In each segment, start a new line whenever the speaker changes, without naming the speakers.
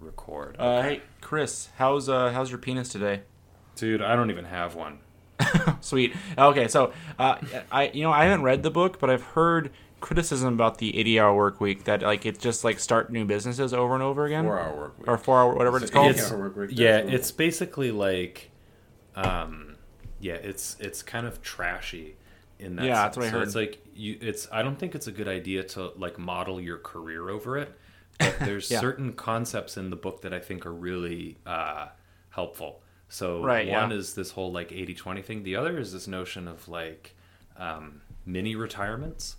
record.
Uh, hey, Chris, how's uh, how's your penis today?
Dude, I don't even have one.
Sweet. Okay, so uh, I you know I haven't read the book, but I've heard criticism about the 80 hour work week that like it's just like start new businesses over and over again
Four hour work week.
or four hour whatever it's
It's
called.
It's-
work week,
yeah,
that's
it's basically like, um, yeah, it's it's kind of trashy in that.
Yeah,
sense.
that's what I
So
heard.
It's like you. It's I don't think it's a good idea to like model your career over it. But there's
Yeah.
certain concepts in the book that I think are really uh, helpful. So
Right,
one
yeah.
is this whole like 80-20 thing. The other is this notion of like um, mini retirements.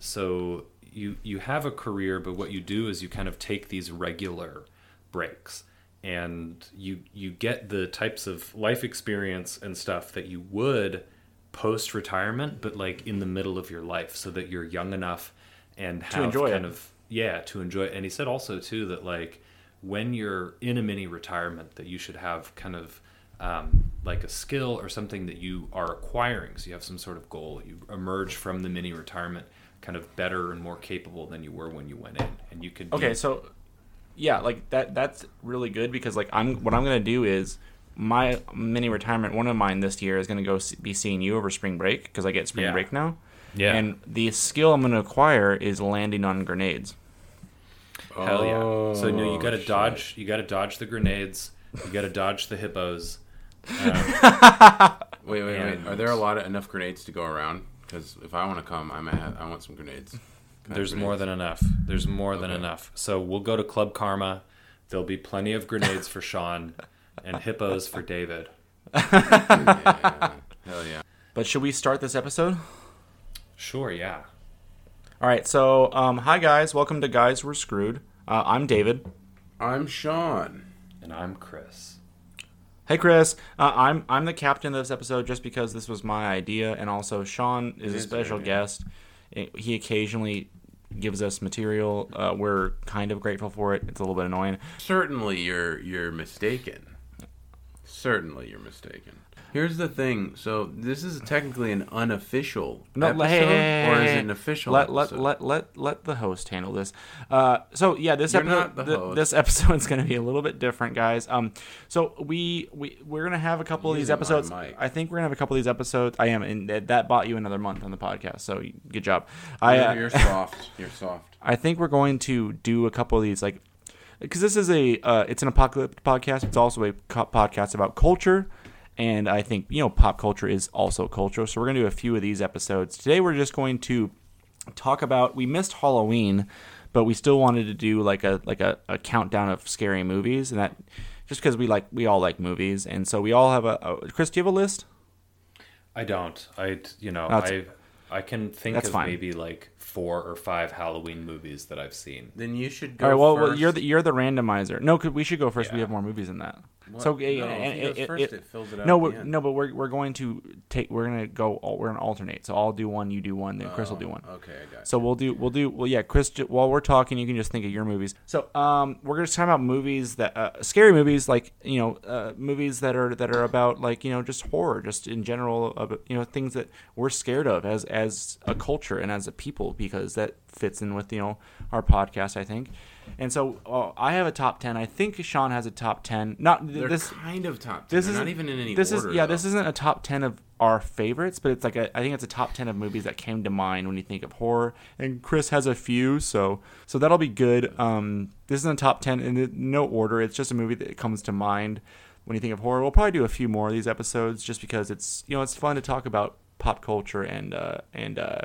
So you you have a career, but what you do is you kind of take these regular breaks, and you you get the types of life experience and stuff that you would post retirement, but like in the middle of your life, so that you're young enough and have
enjoy
kind
it.
of yeah to enjoy it. And he said also too that like when you're in a mini retirement, that you should have kind of um, like a skill or something that you are acquiring. So you have some sort of goal. You emerge from the mini retirement kind of better and more capable than you were when you went in, and you could be-
Okay, so yeah, like that that's really good because like I'm what I'm gonna do is my mini retirement. One of mine this year is gonna go see, be seeing you over spring break because I get spring
Yeah.
break now.
Yeah.
And the skill I'm gonna acquire is landing on grenades.
Hell yeah! So no, you got to
Oh, shit.
dodge. You got to dodge the grenades. You got to dodge the hippos. Um,
Wait, wait, wait. Are there a lot of enough grenades to go around? Because if I want to come, I might have, I want some grenades. Can I have
there's more than enough. There's more than enough. So we'll go to Club Karma. There'll be plenty of grenades for Sean, and hippos for David.
Yeah. Hell yeah.
But should we start this episode?
Sure, yeah.
All right. So um, hi guys, welcome to Guys We're Screwed. Uh, I'm David.
I'm Sean.
And I'm Chris.
Hey Chris, uh, I'm I'm the captain of this episode just because this was my idea, and also Sean is
It
a special
very
guest. He occasionally gives us material. Uh, we're kind of grateful for it. It's a little bit annoying.
Certainly, you're you're mistaken. Certainly, you're mistaken. Here's the thing. So this is technically an unofficial
No,
episode,
hey, hey,
or is it an official?
Let let,
episode?
let let let the host handle this. Uh, so yeah, this
You're
episode
not the
th-
host.
this episode's going to be a little bit different, guys. Um, so we we we're gonna have a couple of these episodes. I think we're gonna have a couple of these episodes. I am, and that, bought you another month on the podcast. So good job. I
You're,
uh,
you're soft. You're soft.
I think we're going to do a couple of these, like, because this is a, uh, it's an apocalypse podcast. It's also a co- podcast about culture, and I think you know pop culture is also culture. So we're gonna do a few of these episodes today. We're just going to talk about. We missed Halloween, but we still wanted to do like a like a, a countdown of scary movies, and that just because we like we all like movies, and so we all have a. a Chris, do you have a list?
I don't. I you know
That's-
I I can think of
fine.
maybe like four or five Halloween movies that I've seen.
Then you should go
All right. Well, well, you're the you're the randomizer. No, 'cause we should go first. We have more movies than that.
What?
So
no, he
it- it-
first,
it-
it fills it out.
No, no, but we're we're going to take. We're gonna go. We're gonna alternate. So I'll do one, you do one, then Chris will do one.
Oh, Okay, I got.
So we'll do we'll do well. Yeah, Chris. While we're talking, you can just think of your movies. So um, we're gonna talk about movies that uh, scary movies, like you know, uh, movies that are that are about like you know just horror, just in general, of you know things that we're scared of as as a culture and as a people because that fits in with you know our podcast, I think. And so uh, I have a top ten. I think Sean has a top ten. Not
They're
this.
kind of top. 10.
This is
not even in any
This
order.
is yeah. This isn't a top ten of our favorites, but it's like a, I think it's a top ten of movies that came to mind when you think of horror. And Chris has a few, so so that'll be good. Um, this isn't a top ten in no order. It's just a movie that comes to mind when you think of horror. We'll probably do a few more of these episodes just because it's you know it's fun to talk about pop culture and uh, and uh,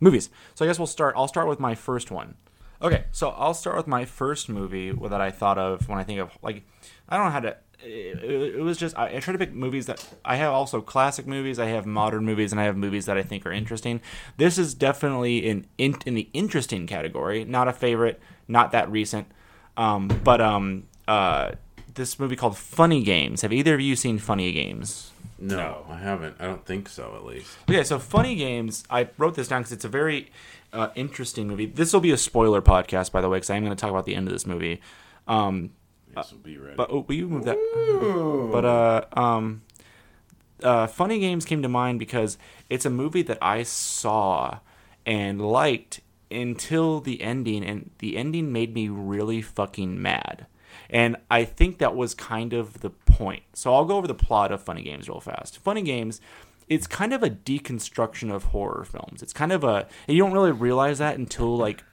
movies. So I guess we'll start. I'll start with my first one. Okay, so I'll start with my first movie that I thought of when I think of like I don't know how to. It, it was just I, I try to pick movies that I have also classic movies, I have modern movies, and I have movies that I think are interesting. This is definitely in in, in the interesting category, not a favorite, not that recent, um, but um uh this movie called Funny Games. Have either of you seen Funny Games?
No,
No.
I haven't. I don't think so. At least.
Okay, so Funny Games, I wrote this down because it's a very uh, interesting movie. This will be a spoiler podcast, by the way, because I'm going to talk about the end of this movie. Um,
This will be ready.
but oh, will you move that? But uh, um, uh, Funny Games came to mind because it's a movie that I saw and liked until the ending, and the ending made me really fucking mad. And I think that was kind of the point. So I'll go over the plot of Funny Games real fast. Funny Games, it's kind of a deconstruction of horror films. It's kind of a, and you don't really realize that until like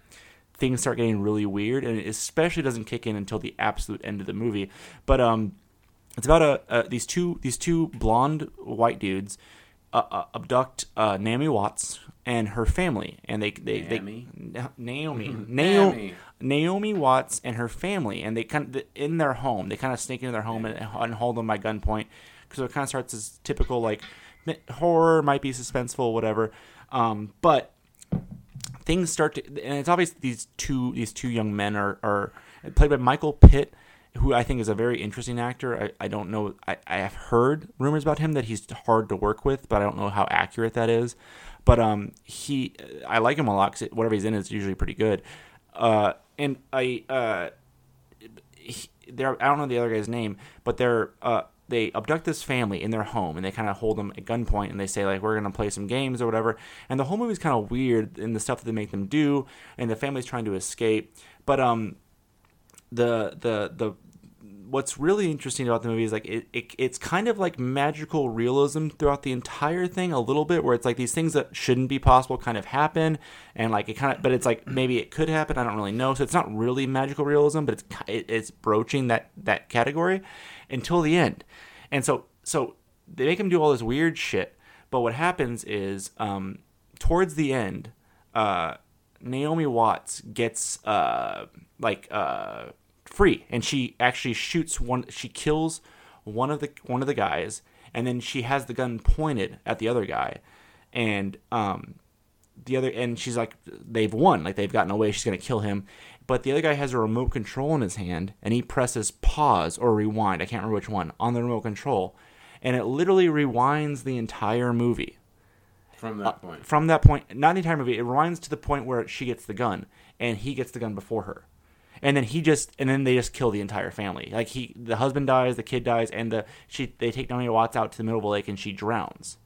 things start getting really weird, and it especially doesn't kick in until the absolute end of the movie. But um, it's about a, these two these two blonde white dudes uh, uh, abduct uh, Naomi Watts and her family, and they they,
Naomi?
they Naomi Naomi
Naomi.
Naomi Watts and her family, and they kind of in their home. They kind of sneak into their home and, and hold them by gunpoint because it kind of starts as typical like horror, might be suspenseful, whatever. Um, but things start to, and it's obvious these two these two young men are are played by Michael Pitt, who I think is a very interesting actor. I, I don't know. I, I have heard rumors about him that he's hard to work with, but I don't know how accurate that is. But um, he, I like him a lot because whatever he's in is usually pretty good. Uh, and I, uh, he, they're I don't know the other guy's name, but they're uh, they abduct this family in their home and they kind of hold them at gunpoint and they say like we're gonna play some games or whatever. And the whole movie's kind of weird in the stuff that they make them do, and the family's trying to escape. But um, the the the what's really interesting about the movie is like it, it it's kind of like magical realism throughout the entire thing a little bit where it's like these things that shouldn't be possible kind of happen and like it kind of but it's like maybe it could happen I don't really know. So it's not really magical realism but it's it, it's broaching that that category until the end. And so so they make him do all this weird shit but what happens is um towards the end uh Naomi Watts gets uh like uh free. And she actually shoots one she kills one of the one of the guys and then she has the gun pointed at the other guy. And um the other and she's like they've won. Like they've gotten away. She's going to kill him. But the other guy has a remote control in his hand and he presses pause or rewind. I can't remember which one on the remote control. And it literally rewinds the entire movie.
From that point.
from that point, not the entire movie, it rewinds to the point where she gets the gun and he gets the gun before her. And then he just and then they just kill the entire family. Like he the husband dies, the kid dies, and the she they take Naomi Watts out to the middle of the lake and she drowns.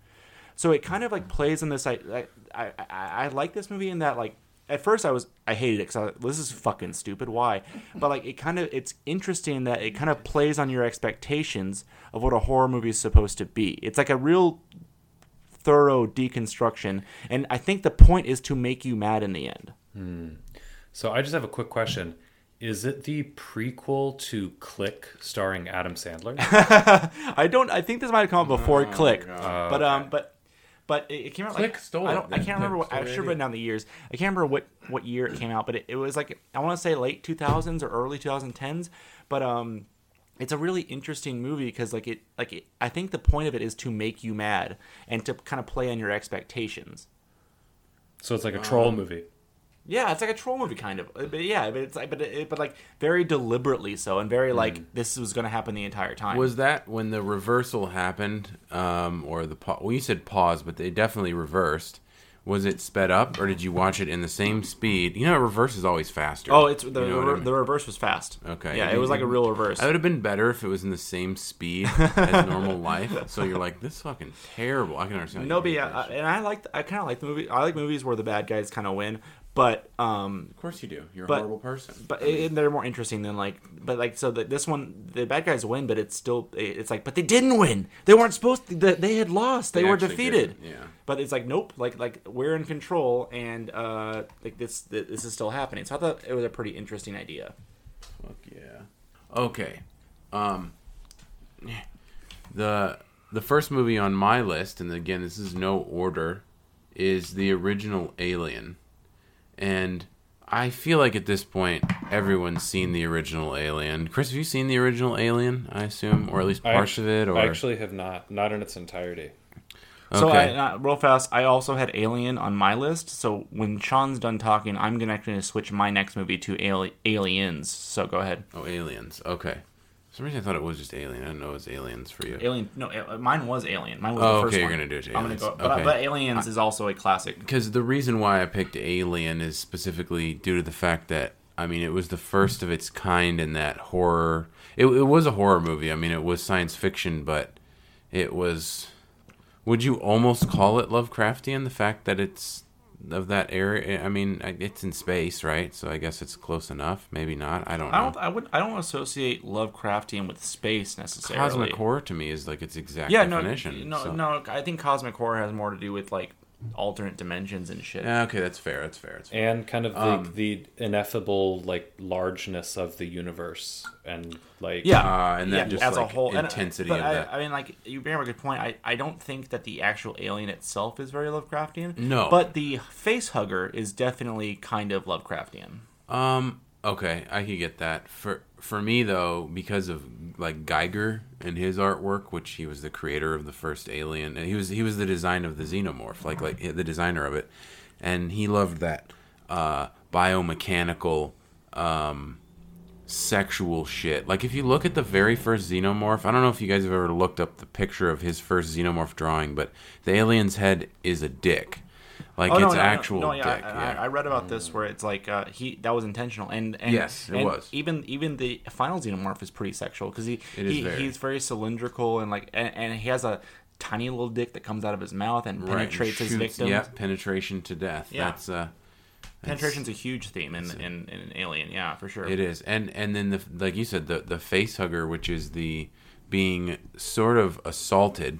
So it kind of like plays on this I I, I, I like this movie in that like at first I was I hated it because this is fucking stupid. Why? But like it kind of it's interesting that it kind of plays on your expectations of what a horror movie is supposed to be. It's like a real thorough deconstruction, and I think the point is to make you mad in the end. Hmm.
So I just have a quick question. Is it the prequel to Click starring Adam Sandler?
I don't. I think this might have come out before Click,
God.
but um, but but it, it came out.
Click
like,
stole
I
it,
don't. I can't remember. What, I should
it.
written down the years. I can't remember what what year it came out, but it, it was like I want to say late 2000s or early 2010s. But um, it's a really interesting movie because like it like it, I think the point of it is to make you mad and to kind of play on your expectations.
so it's like a troll
Um,
movie.
Yeah, it's like a troll movie kind of. Uh, but yeah, but it's like but it, but like very deliberately so and very hmm. like this was going to happen the entire time.
Was that when the reversal happened, um, or the pa- well? You said pause, but they definitely reversed. Was it sped up, or did you watch it in the same speed? You know, reverse is always faster.
Oh, it's the
You know what I
the,
mean?
the reverse was fast.
Okay.
Yeah, it was like a real reverse.
I would have been better if it was in the same speed as normal life. So you're like, this is fucking terrible. I can understand.
No, but
hate
yeah, I, and I like I kind of like the movie. I like movies where the bad guys kind of win, but um,
of course you do. You're a horrible person.
but it, they're more interesting than like, but like so that this one the bad guys win, but it's still it's like, but they didn't win. They weren't supposed to. They, they had lost. They,
They
were defeated.
didn't, yeah.
But it's like nope, like like we're in control, and uh, like this this is still happening. So I thought it was a pretty interesting idea.
Fuck yeah. Okay. Um the the first movie on my list, and again this is no order, is the original Alien. And I feel like at this point everyone's seen the original Alien. Chris, have you seen the original Alien, I assume? Or at least
I
parts
act-
of it or
I actually have not, not in its entirety.
So
Okay.
I, uh, real fast, I also had Alien on my list. So when Sean's done talking, I'm gonna actually switch my next movie to Ali- Aliens. So go ahead.
Oh, Aliens. Okay. Some reason I thought it was just Alien. I didn't know it was Aliens for you.
Alien. No, uh, mine was Alien. Mine was
Oh,
the first
okay, you're
one.
gonna do it to
I'm gonna
Aliens.
go, but,
Okay.
but Aliens is also a classic.
because the reason why I picked Alien is specifically due to the fact that I mean it was the first of its kind in that horror. It, it was a horror movie. I mean it was science fiction, but it was. Would you almost call it Lovecraftian? The fact that it's of that area. Eh, I mean, it's in space, right? So I guess it's close enough. Maybe not. I don't know.
I don't. I would. I don't associate Lovecraftian with space necessarily.
Cosmic horror to me is like its exact
Yeah. No.
definition.
No.
so-
No. I think cosmic horror has more to do with like alternate dimensions and shit.
Yeah, okay, that's fair. That's fair. That's fair.
and kind of the,
Um,
the ineffable like largeness of the universe and like
Yeah,
Uh, and that just,
as
like,
a whole and-
intensity
but
of
I,
that.
I mean, like you bring up a good point. I, I don't think that the actual alien itself is very Lovecraftian.
No.
but the face hugger is definitely kind of Lovecraftian.
Um. Okay, I could get that. For for me though, because of like Giger and his artwork, which he was the creator of the first Alien, and he was he was the design of the xenomorph, like like the designer of it, and he loved that uh, biomechanical. Um, sexual shit. Like if you look at the very first xenomorph, I don't know if you guys have ever looked up the picture of his first xenomorph drawing, but the alien's head is a dick. Like
Oh, no,
it's
no, no,
actual
no, yeah,
dick.
I,
yeah.
I, I read about this where it's like uh, he that was intentional, and, and
Yes, it
and
was.
Even even the final xenomorph is pretty sexual because he, he
very.
he's very cylindrical and like and, and he has a tiny little dick that comes out of his mouth and
Right, and
penetrates his victim.
Yeah, penetration to death.
Yeah.
That's uh
Penetration's a huge theme in, in, in Alien, yeah, for sure.
it is. And and then the like you said the the face hugger which is the being sort of assaulted.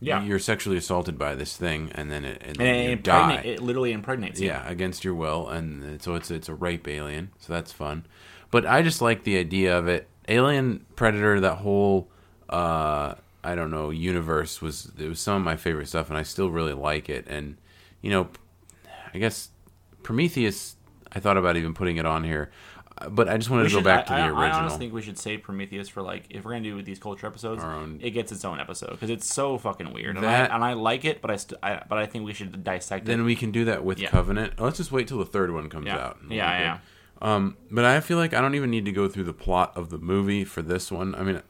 Yeah.
You're sexually assaulted by this thing and then it, and then
And it,
die.
it literally impregnates you.
Yeah, against your will, and so it's it's a rape alien, so that's fun. But I just like the idea of it. Alien Predator, that whole uh, I don't know universe was it was some of my favorite stuff, and I still really like it. And you know, I guess Prometheus, I thought about even putting it on here, but I just wanted
We
to go
should-
back to the
I-
original.
I honestly think we should save Prometheus for like if we're gonna do these culture episodes,
own-
it gets its own episode because it's so fucking weird. And, I, and I like it, but I, st- I but I think we should dissect it.
then
it.
we can do that with
Yeah.
Covenant. Oh, let's just wait till the third one comes
yeah,
out.
yeah, yeah.
Um, but I feel like I don't even need to go through the plot of the movie for this one. I mean,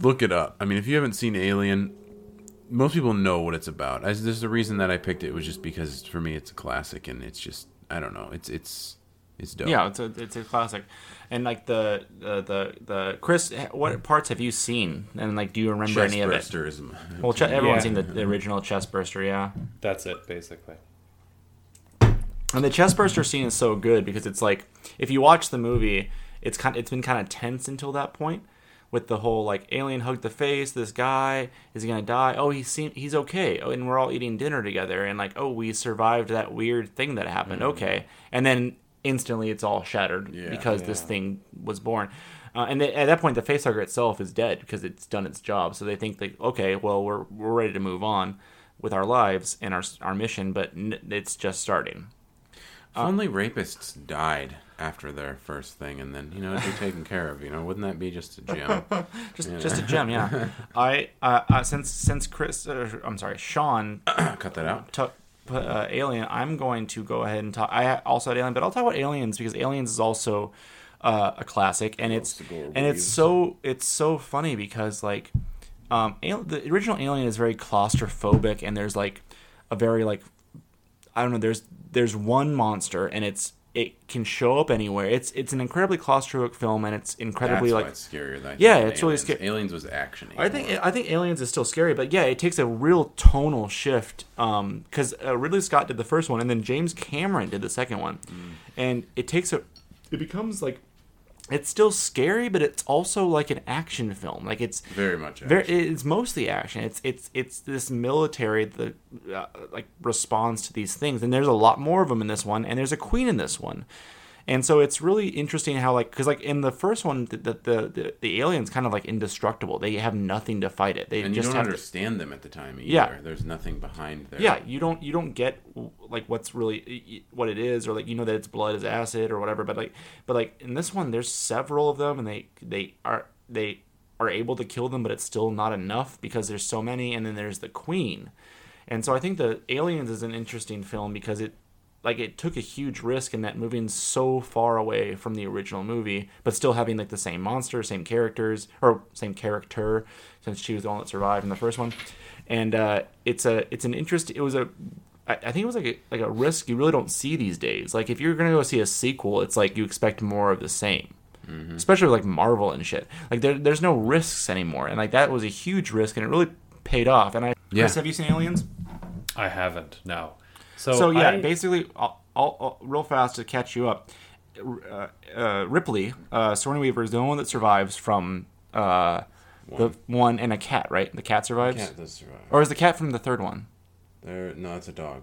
look it up. I mean, if you haven't seen Alien, most people know what it's about. As there's the reason that I picked it was just because for me it's a classic and it's just I don't know. It's it's it's dope.
Yeah, it's a it's a classic, and like the the the, the Chris, what mm. parts have you seen? And like, do you remember any of it?
burster is my-
Well, ch- everyone's
Yeah.
seen the, the original chest burster, yeah.
that's it basically
And the chest burster scene is so good because it's like if you watch the movie, it's kind it's been kind of tense until that point with the whole like alien hugged the face, this guy is he gonna die? Oh, he's seen he's okay. Oh, and we're all eating dinner together, and like oh, we survived that weird thing that happened. Mm. Okay, and then instantly it's all shattered
Yeah.
because this thing was born. Uh, and th- at that point, the facehugger itself is dead because it's done its job. So they think like, okay, well, we're we're ready to move on with our lives and our our mission, but n- it's just starting.
If only rapists died after their first thing, and then you know it'd be taken care of. You know, wouldn't that be just a gem?
just
Yeah.
just a gem yeah i uh, uh since since chris uh, i'm sorry sean
Cut that out.
took put uh, alien i'm going to go ahead and talk i also had alien but i'll talk about aliens because aliens is also uh, a classic and it's and it's so it's so funny because like um al- the original alien is very claustrophobic and there's like a very like i don't know there's there's one monster and it's it can show up anywhere it's it's an incredibly claustrophobic film and it's incredibly
That's
like
why it's scarier. Than I
Yeah,
think, than
it's really scary.
Aliens was action.
I think I think Aliens is still scary, but yeah, it takes a real tonal shift. Um, because uh, Ridley Scott did the first one, and then James Cameron did the second one, and it takes a, it becomes like, it's still scary, but it's also like an action film. Like it's
very much.
very, it's mostly action. It's it's it's this military the uh, like responds to these things, and there's a lot more of them in this one, and there's a queen in this one. And so it's really interesting how like because like in the first one the the, the the aliens kind of like indestructible. They have nothing to fight it. They
and you
just
don't
have to,
understand them at the time either.
Yeah.
There's nothing behind there.
yeah. You don't you don't get like what's really what it is or like you know that its blood is acid or whatever. But like but like in this one there's several of them and they they are they are able to kill them, but it's still not enough because there's so many. And then there's the queen. And so I think the Aliens is an interesting film because it like it took a huge risk in that moving so far away from the original movie, but still having like the same monster, same characters, or same character, since she was the one that survived in the first one. And uh, it's a it's an interest. It was a I I think it was like a, like a risk you really don't see these days. Like if you're gonna go see a sequel, it's like you expect more of the same especially with, like Marvel and shit. Like there, there's no risks anymore, and like that was a huge risk, and it really paid off. And I,
Yeah.
Chris, have you seen Aliens?
I haven't. No. So,
So, yeah,
I-
basically, I'll, I'll, I'll- real fast to catch you up. Uh, uh, Ripley, uh, Sigourney Weaver is the only one that survives from uh, the one and a cat, right? The cat survives,
Cat does survive.
or is the cat from the third one?
There, no, it's a dog.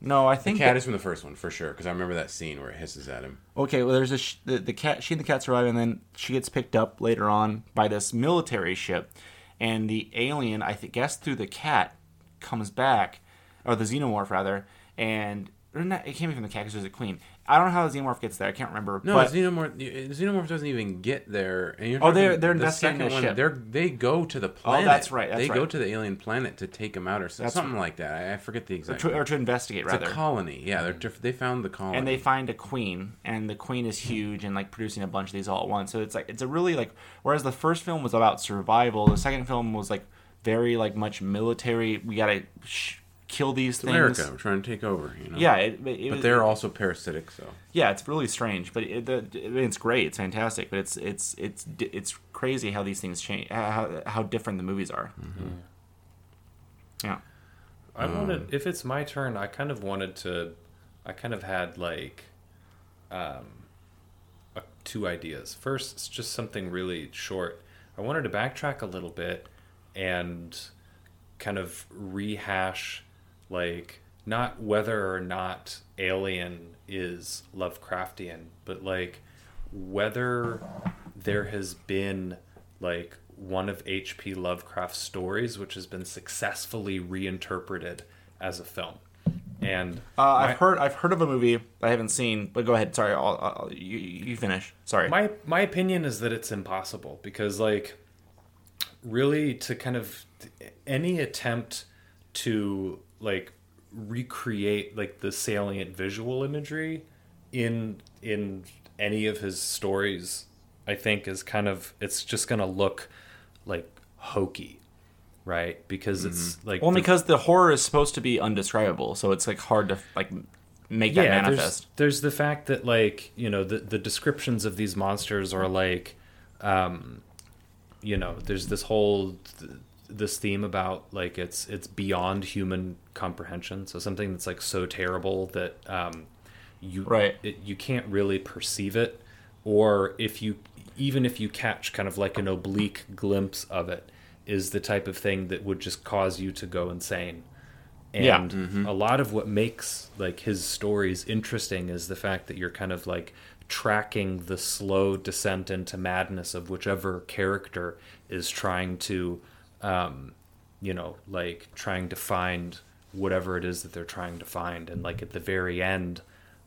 No, I think the
Cat
that-
is from the first one for sure because I remember that scene where it hisses at him.
Okay, well, there's a sh- the, the cat. She and the cat survive, and then she gets picked up later on by this military ship, and the alien, I guess through the cat, comes back, or the xenomorph rather, and not, it can't be from the cat because there's a queen. I don't know how the xenomorph gets there. I can't remember.
No,
but,
xenomorph. Xenomorph doesn't even get there. And you're
Oh, they're- they're
the
investigating
second
the
one,
ship.
They're they go to the planet.
Oh, that's right, that's
they go to the alien planet to take him out or
That's
something like that. I, I forget the
or
exact.
to, or to investigate
it's
rather.
a colony. Yeah, they're they found the colony.
and they find a queen and the queen is huge and like producing a bunch of these all at once so it's like it's a really like whereas the first film was about survival the second film was like very like much military we gotta sh- kill these
It's
things
America we're trying to take over. You know.
yeah it, it, it
but they're also parasitic. So
yeah it's really strange but it, the, it's great it's fantastic but it's it's it's it's crazy how these things change how, how different the movies are yeah
I wanted, if it's my turn, I kind of wanted to, I kind of had like, um, uh, two ideas. First, it's just something really short. I wanted to backtrack a little bit and kind of rehash, like, not whether or not Alien is Lovecraftian, but like whether there has been like one of H.P. Lovecraft's stories which has been successfully reinterpreted as a film. And
uh,
my-
I've heard I've heard of a movie I haven't seen but go ahead sorry I'll, I'll, you, you finish sorry
my my opinion is that it's impossible because like really to kind of any attempt to like recreate like the salient visual imagery in in any of his stories i think is kind of it's just gonna look like hokey right because it's like
Well,
the-
because the horror is supposed to be undescribable, so it's like hard to like make that manifest.
There's, there's the fact that like you know the the descriptions of these monsters are like, um, you know, there's this whole th- this theme about like it's it's beyond human comprehension. So something that's like so terrible that um, you
Right.
it, you can't really perceive it, or if you even if you catch kind of like an oblique glimpse of it, is the type of thing that would just cause you to go insane.
Yeah.
And a lot of what makes like his stories interesting is the fact that you're kind of like tracking the slow descent into madness of whichever character is trying to um you know like trying to find whatever it is that they're trying to find and like at the very end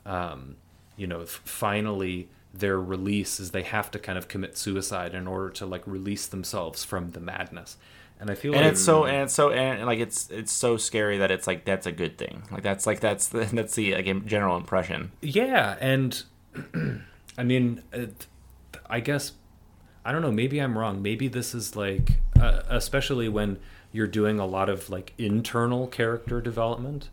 um you know finally their release is they have to kind of commit suicide in order to like release themselves from the madness and i feel
And
like
it's so and it's so and like it's it's so scary that it's like that's a good thing. Like that's like that's the that's the like general impression.
Yeah, and I mean, it, I guess I don't know. Maybe I'm wrong. Maybe this is like, uh, especially when you're doing a lot of like internal character development.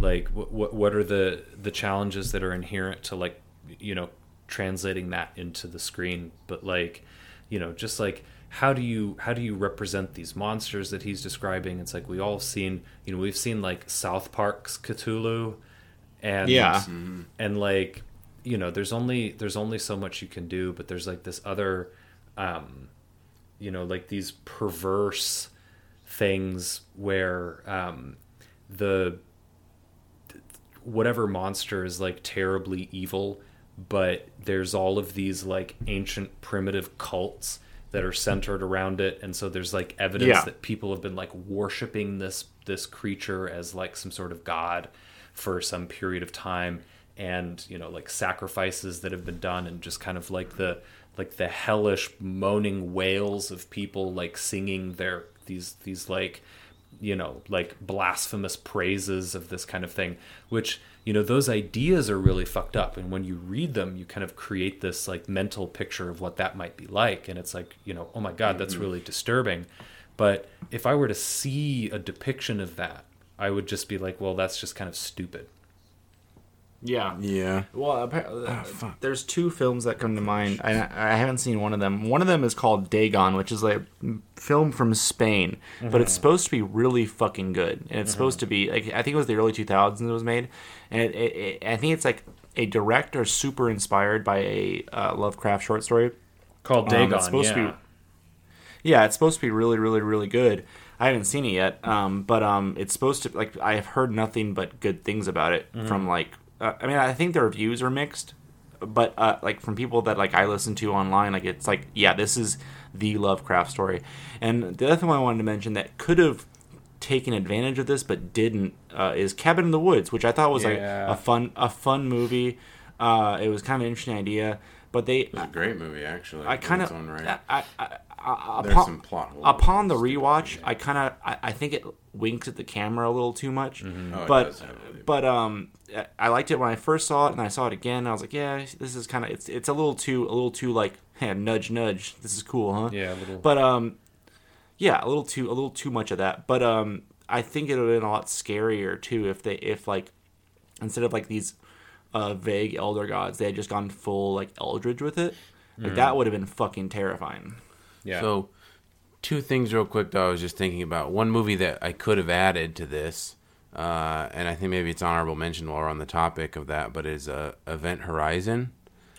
Like, what what what are the the challenges that are inherent to like, you know, translating that into the screen? But like, you know, just like how do you how do you represent these monsters that he's describing? It's like we all seen, you know, we've seen like South Park's Cthulhu, and
Yeah.
and like you know there's only there's only so much you can do but there's like this other um you know like these perverse things where um the whatever monster is like terribly evil but there's all of these like ancient primitive cults that are centered around it and so there's like evidence
Yeah.
that people have been like worshiping this this creature as like some sort of god for some period of time and you know like sacrifices that have been done and just kind of like the like the hellish moaning wails of people like singing their these these like you know like blasphemous praises of this kind of thing which you know those ideas are really fucked up. And when you read them you kind of create this like mental picture of what that might be like. And it's like you know oh my god that's mm-hmm. really disturbing. But if i were to see a depiction of that i would just be like well that's just kind of stupid
Yeah.
Yeah.
Well, apparently,
Ah, fuck.
there's two films that come to mind. I, I haven't seen one of them. One of them is called Dagon, which is like a film from Spain, but it's supposed to be really fucking good. And it's supposed to be like I think it was the early 2000s it was made, and it, it, I think it's like a director super inspired by a uh, Lovecraft short story.
Called
Um,
Dagon.
it's supposed
yeah.
to be yeah, it's supposed to be really, really, really good. I haven't seen it yet, um, but um, it's supposed to like I have heard nothing but good things about it from like. Uh, I mean, I think the reviews are mixed, but uh, like from people that like I listen to online, like it's like yeah, this is the Lovecraft story. And the other thing I wanted to mention that could have taken advantage of this but didn't uh, is Cabin in the Woods, which I thought was
Yeah.
like a fun a fun movie. Uh, it was kind of an interesting idea, but they
It was a great movie, actually.
I kind
of.
of I, I, I, I, upon,
some plot holes.
upon the rewatch.
yeah.
I kind of I, I think it winks at the camera a little too much,
Oh, it
but
does have
but um I- I liked it when I first saw it, and I saw it again. And I was like, yeah, this is kind of it's it's a little too a little too like hey, nudge nudge. This is cool, huh?
Yeah, a little.
But um, yeah, a little too a little too much of that. But um, I think it would have been a lot scarier too if they if like instead of like these uh vague elder gods, they had just gone full like eldritch with it. Like that would have been fucking terrifying.
Yeah.
So, two things real quick though. I was just thinking about one movie that I could have added to this, uh, and I think maybe it's honorable mention while we're on the topic of that, but is uh, Event Horizon.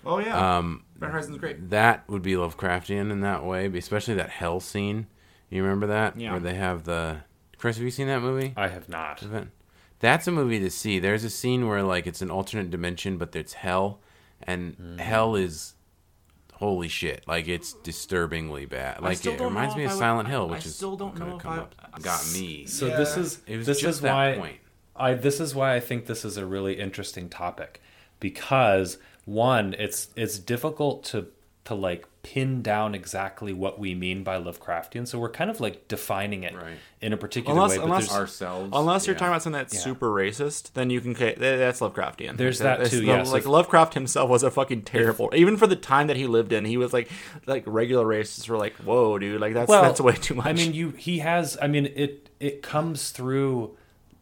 Oh yeah,
Um,
Event Horizon's great.
that would be Lovecraftian in that way, especially that hell scene. You remember that?
Yeah.
Where they have the. Chris, have you seen that movie?
I have not.
Event. That's a movie to see. There's a scene where like it's an alternate dimension, but it's hell, and
Mm-hmm.
hell is holy shit. Like it's disturbingly bad. Like it reminds me of
I would-
Silent
I-
Hill,
I
which is
still don't
gonna
know if
come
I-
up. Got me.
So
Yeah.
this is
It was
this
just
is
that
why
point.
I this is why I think this is a really interesting topic because one it's it's difficult to to like pin down exactly what we mean by Lovecraftian. So we're kind of like defining it
Right.
in a particular
Unless-
way. But
unless-
Ourselves.
Unless you're
yeah.
talking about something that's
Yeah.
super racist, then you can that's Lovecraftian.
There's
Like,
that too,
the-
yeah.
Like
if-
Lovecraft himself was a fucking terrible. Even for the time that he lived in, he was like like regular racists were like, "Whoa, dude, like that's
well,
that's way too much."
I mean, you he has. I mean, it it comes through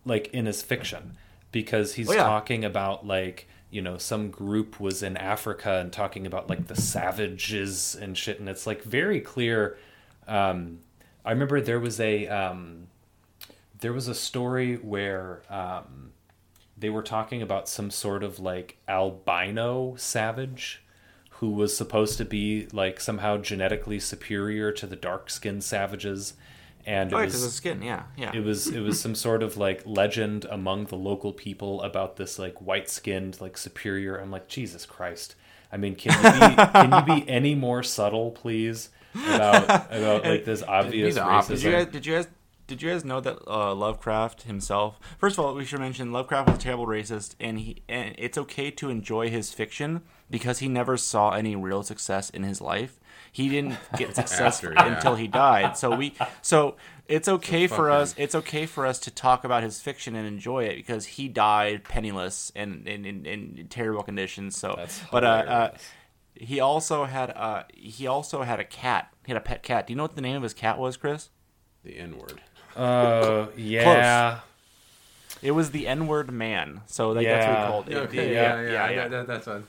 like in his fiction because he's
Oh, yeah.
talking about like you know some group was in Africa and talking about like the savages and shit, and it's like very clear. Um, I remember there was a um, there was a story where um, they were talking about some sort of like albino savage who was supposed to be like somehow genetically superior to the dark skinned savages and it
oh,
was
because of skin, yeah, yeah.
it was it was some sort of like legend among the local people about this like white skinned like superior i'm like jesus christ i mean can you be can you be any more subtle please about about like this obvious racism.
Did you guys? Did you guys? Did you guys know that uh, Lovecraft himself? First of all, we should mention Lovecraft was a terrible racist, and he and it's okay to enjoy his fiction because he never saw any real success in his life. He didn't get success
After, yeah.
until he died. So we so it's okay for
fucking-
us. It's okay for us to talk about his fiction and enjoy it because he died penniless and in, in, in terrible conditions. So,
That's
but uh, uh, he also had uh he also had a cat. He had a pet cat. Do you know what the name of his cat was, Chris?
the N word.
uh yeah
It was the N word man. So like, that's what
Yeah.
we called it.
Okay, yeah,
yeah, yeah.
That, that's one.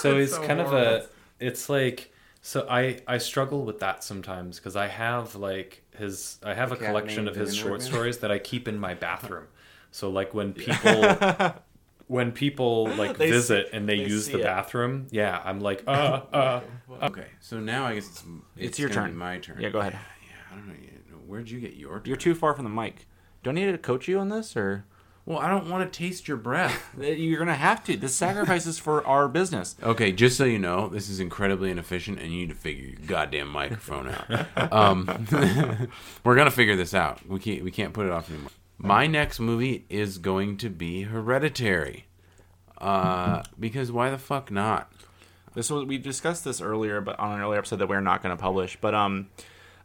so it's
so
kind of a it's like so i i struggle with that sometimes because i have like his i have a collection of his short
man?
stories that i keep in my bathroom so like when people when people like
They s-
visit and they,
they
use the
it.
bathroom yeah i'm like uh uh
Okay, so now I guess it's,
It's your turn.
my turn.
Yeah, go ahead.
Yeah, I don't know. Where'd you get your?
You're too far from the mic. Do I need to coach you on this, or
Well, I don't want to taste your breath.
you're gonna have to? This sacrifices for our business.
Okay, just so you know, this is incredibly inefficient, and you need to figure your goddamn microphone out. Um, we're gonna figure this out. We can't we can't put it off anymore. My next movie is going to be Hereditary. Uh, because why the fuck not?
This was we discussed this earlier, but on an earlier episode that we're not going to publish. But um,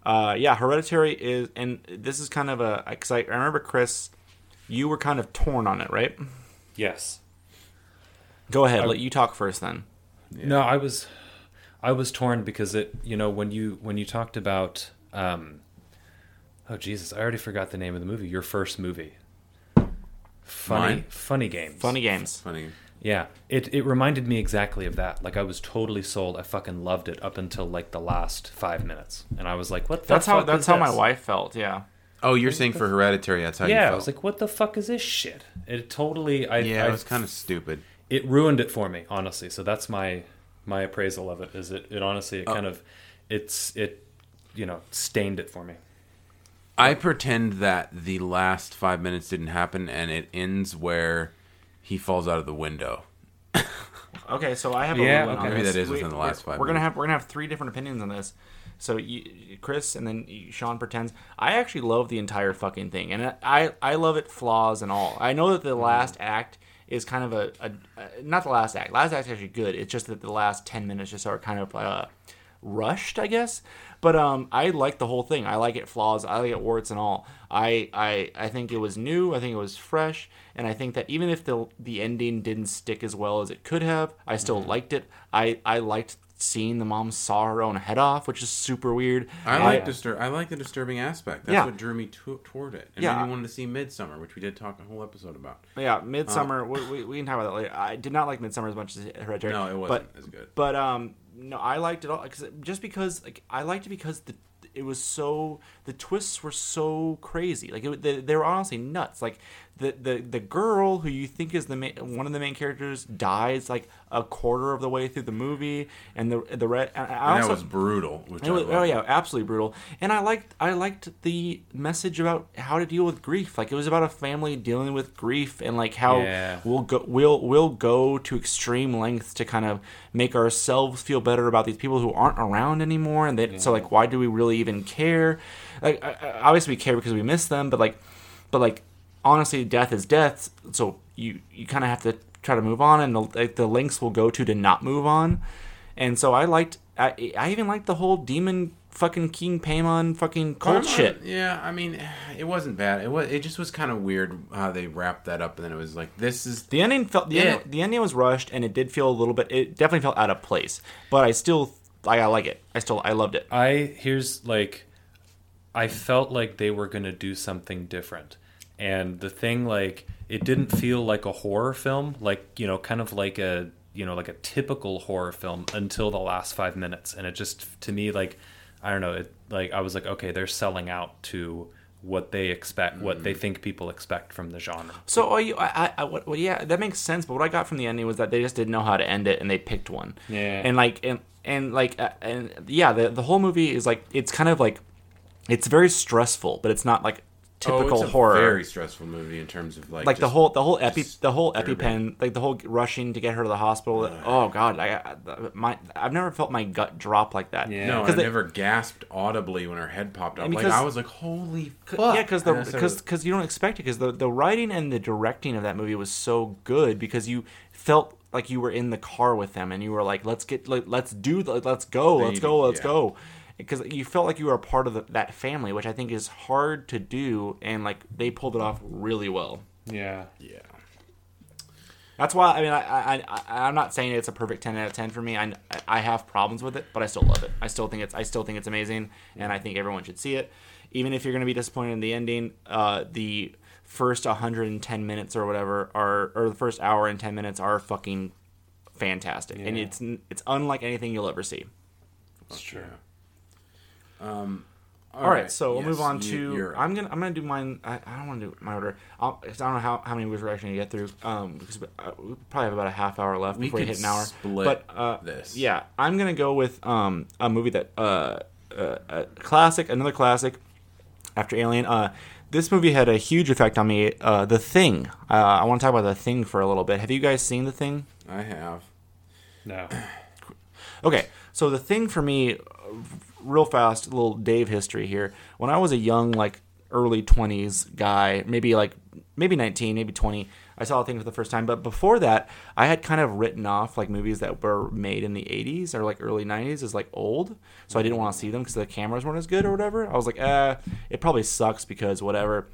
uh, yeah, Hereditary is, and this is kind of a because I, I remember Chris, you were kind of torn on it, right?
yes
Go ahead, let you talk first then.
no i was i was torn because it you know when you when you talked about um oh jesus i already forgot the name of the movie your first movie Funny,
Mine?
funny games.
Funny games.
Funny.
Yeah, it it reminded me exactly of that. Like I was totally sold. I fucking loved it up until like the last five minutes, and I was like, "What? The
That's how that's
is
how my wife felt. Yeah.
Oh, you're saying for Hereditary, that's how you
Yeah,
felt.
I was like, "What the fuck is this shit?" It totally. I,
yeah,
I,
it was kind of stupid.
it ruined it for me, honestly. So that's my my appraisal of it. Is it? It honestly, it
Oh.
kind of, it's it, you know, stained it for me.
I pretend that the last five minutes didn't happen, and it ends where he falls out of the window.
Okay, so I have a
Yeah,
ruling on
okay.
Maybe
this.
that is within the
we're-
last five
We're gonna
minutes.
have we're gonna have three different opinions on this. So you, Chris and then Sean pretends. I actually love the entire fucking thing, and I I love it flaws and all. I know that the last act is kind of a, a, a not the last act. Last act's actually good. It's just that the last ten minutes just are kind of uh, rushed, I guess. But um, I like the whole thing. I like it flaws. I like it warts and all. I, I I think it was new. I think it was fresh, and I think that even if the the ending didn't stick as well as it could have, I still
Mm-hmm.
liked it. I I liked seeing the mom saw her own head off, which is super weird.
I like distur- I like the disturbing aspect. That's
Yeah.
what drew me to- toward it. And
Yeah.
me wanted to see Midsommar, which we did talk a whole episode about.
Yeah, Midsommar. we, we, we can talk about that later. I did not like Midsommar as much as Hereditary.
No, it wasn't
But
as good.
But um, no, I liked it all cause, just because like I liked it because the it was so the twists were so crazy. Like it, they, they were honestly nuts. Like the the the girl who you think is the main, one of the main characters dies like a quarter of the way through the movie, and the the red. And I also,
that was brutal.
Was, oh yeah, absolutely brutal. And I liked I liked the message about how to deal with grief. Like it was about a family dealing with grief and like how
Yeah.
we'll go we'll we'll go to extreme lengths to kind of make ourselves feel better about these people who aren't around anymore. And they, so like why do we really even care? Like I- I- obviously we care because we miss them, but like but like honestly death is death. So you you kind of have to try to move on, and the, like, the lengths will go to to not move on. And so I liked I I even liked the whole demon fucking King Paimon fucking cult
Paimon-
shit.
Yeah, I mean, it wasn't bad. It was. It just was kind of weird how they wrapped that up, and then it was like, this is.
The ending felt the,
Yeah.
ending, the ending was rushed, and it did feel a little bit. It definitely felt out of place, but I still like I like it. I still I loved it.
I here's like I felt like they were going to do something different. And the thing like it didn't feel like a horror film, like, you know, kind of like a, you know, like a typical horror film until the last 5 minutes and it just to me like I don't know, it like I was like okay, they're selling out to what they expect, what they think people expect from the genre.
So are you, I, I, I what, well, yeah, that makes sense. But what I got from the ending was that they just didn't know how to end it, and they picked one.
Yeah.
And like, and and like, uh, and yeah, the the whole movie is like, it's kind of like, it's very stressful, but it's not like typical
oh, it's a
horror.
Very stressful movie in terms of like.
like the whole the whole epi the whole epipen like the whole rushing to get her to the hospital. Uh. oh God, I, I my I've never felt my gut drop like that.
Yeah.
No, and
'Cause
I
they-
never gasped audibly when her head popped up.
And
Like I was like, "Holy
C-
fuck!"
Yeah, because the because because you don't expect it because the the writing and the directing of that movie was so good because you felt like you were in the car with them and you were like let's get like, let's do the, let's go let's go let's
yeah.
go because you felt like you were a part of the, that family which I think is hard to do and like they pulled it off really well.
Yeah.
yeah.
That's why I mean I, I, I I'm not saying it's a perfect ten out of ten for me. I I have problems with it, but I still love it. I still think it's I still think it's amazing, and I think everyone should see it. Even if you're going to be disappointed in the ending, uh, the first 110 minutes or whatever are or the first hour and 10 minutes are fucking fantastic, and it's it's unlike anything you'll ever see.
That's true.
Um,
All right, so we'll move on
you-
to.
you're-
I'm gonna I'm gonna do mine. I, I don't want to do my order. I'll, 'cause I don't know how, how many movies we're actually gonna get through. Um, because we, uh, we probably have about a half hour left
We
before we hit an hour.
split
but uh,
this.
yeah, I'm gonna go with um a movie that uh, uh a classic, another classic after Alien. Uh, this movie had a huge effect on me. Uh, The Thing. Uh, I want to talk about The Thing for a little bit. Have you guys seen The Thing?
I have.
No.
Okay, so the thing for me, uh, real fast, little Dave history here. When I was a young, like early twenties guy, maybe like maybe nineteen, maybe twenty, I saw the thing for the first time. But before that, I had kind of written off like movies that were made in the eighties or like early nineties as like old, so I didn't want to see them because the cameras weren't as good or whatever. I was like, eh, it probably sucks because whatever.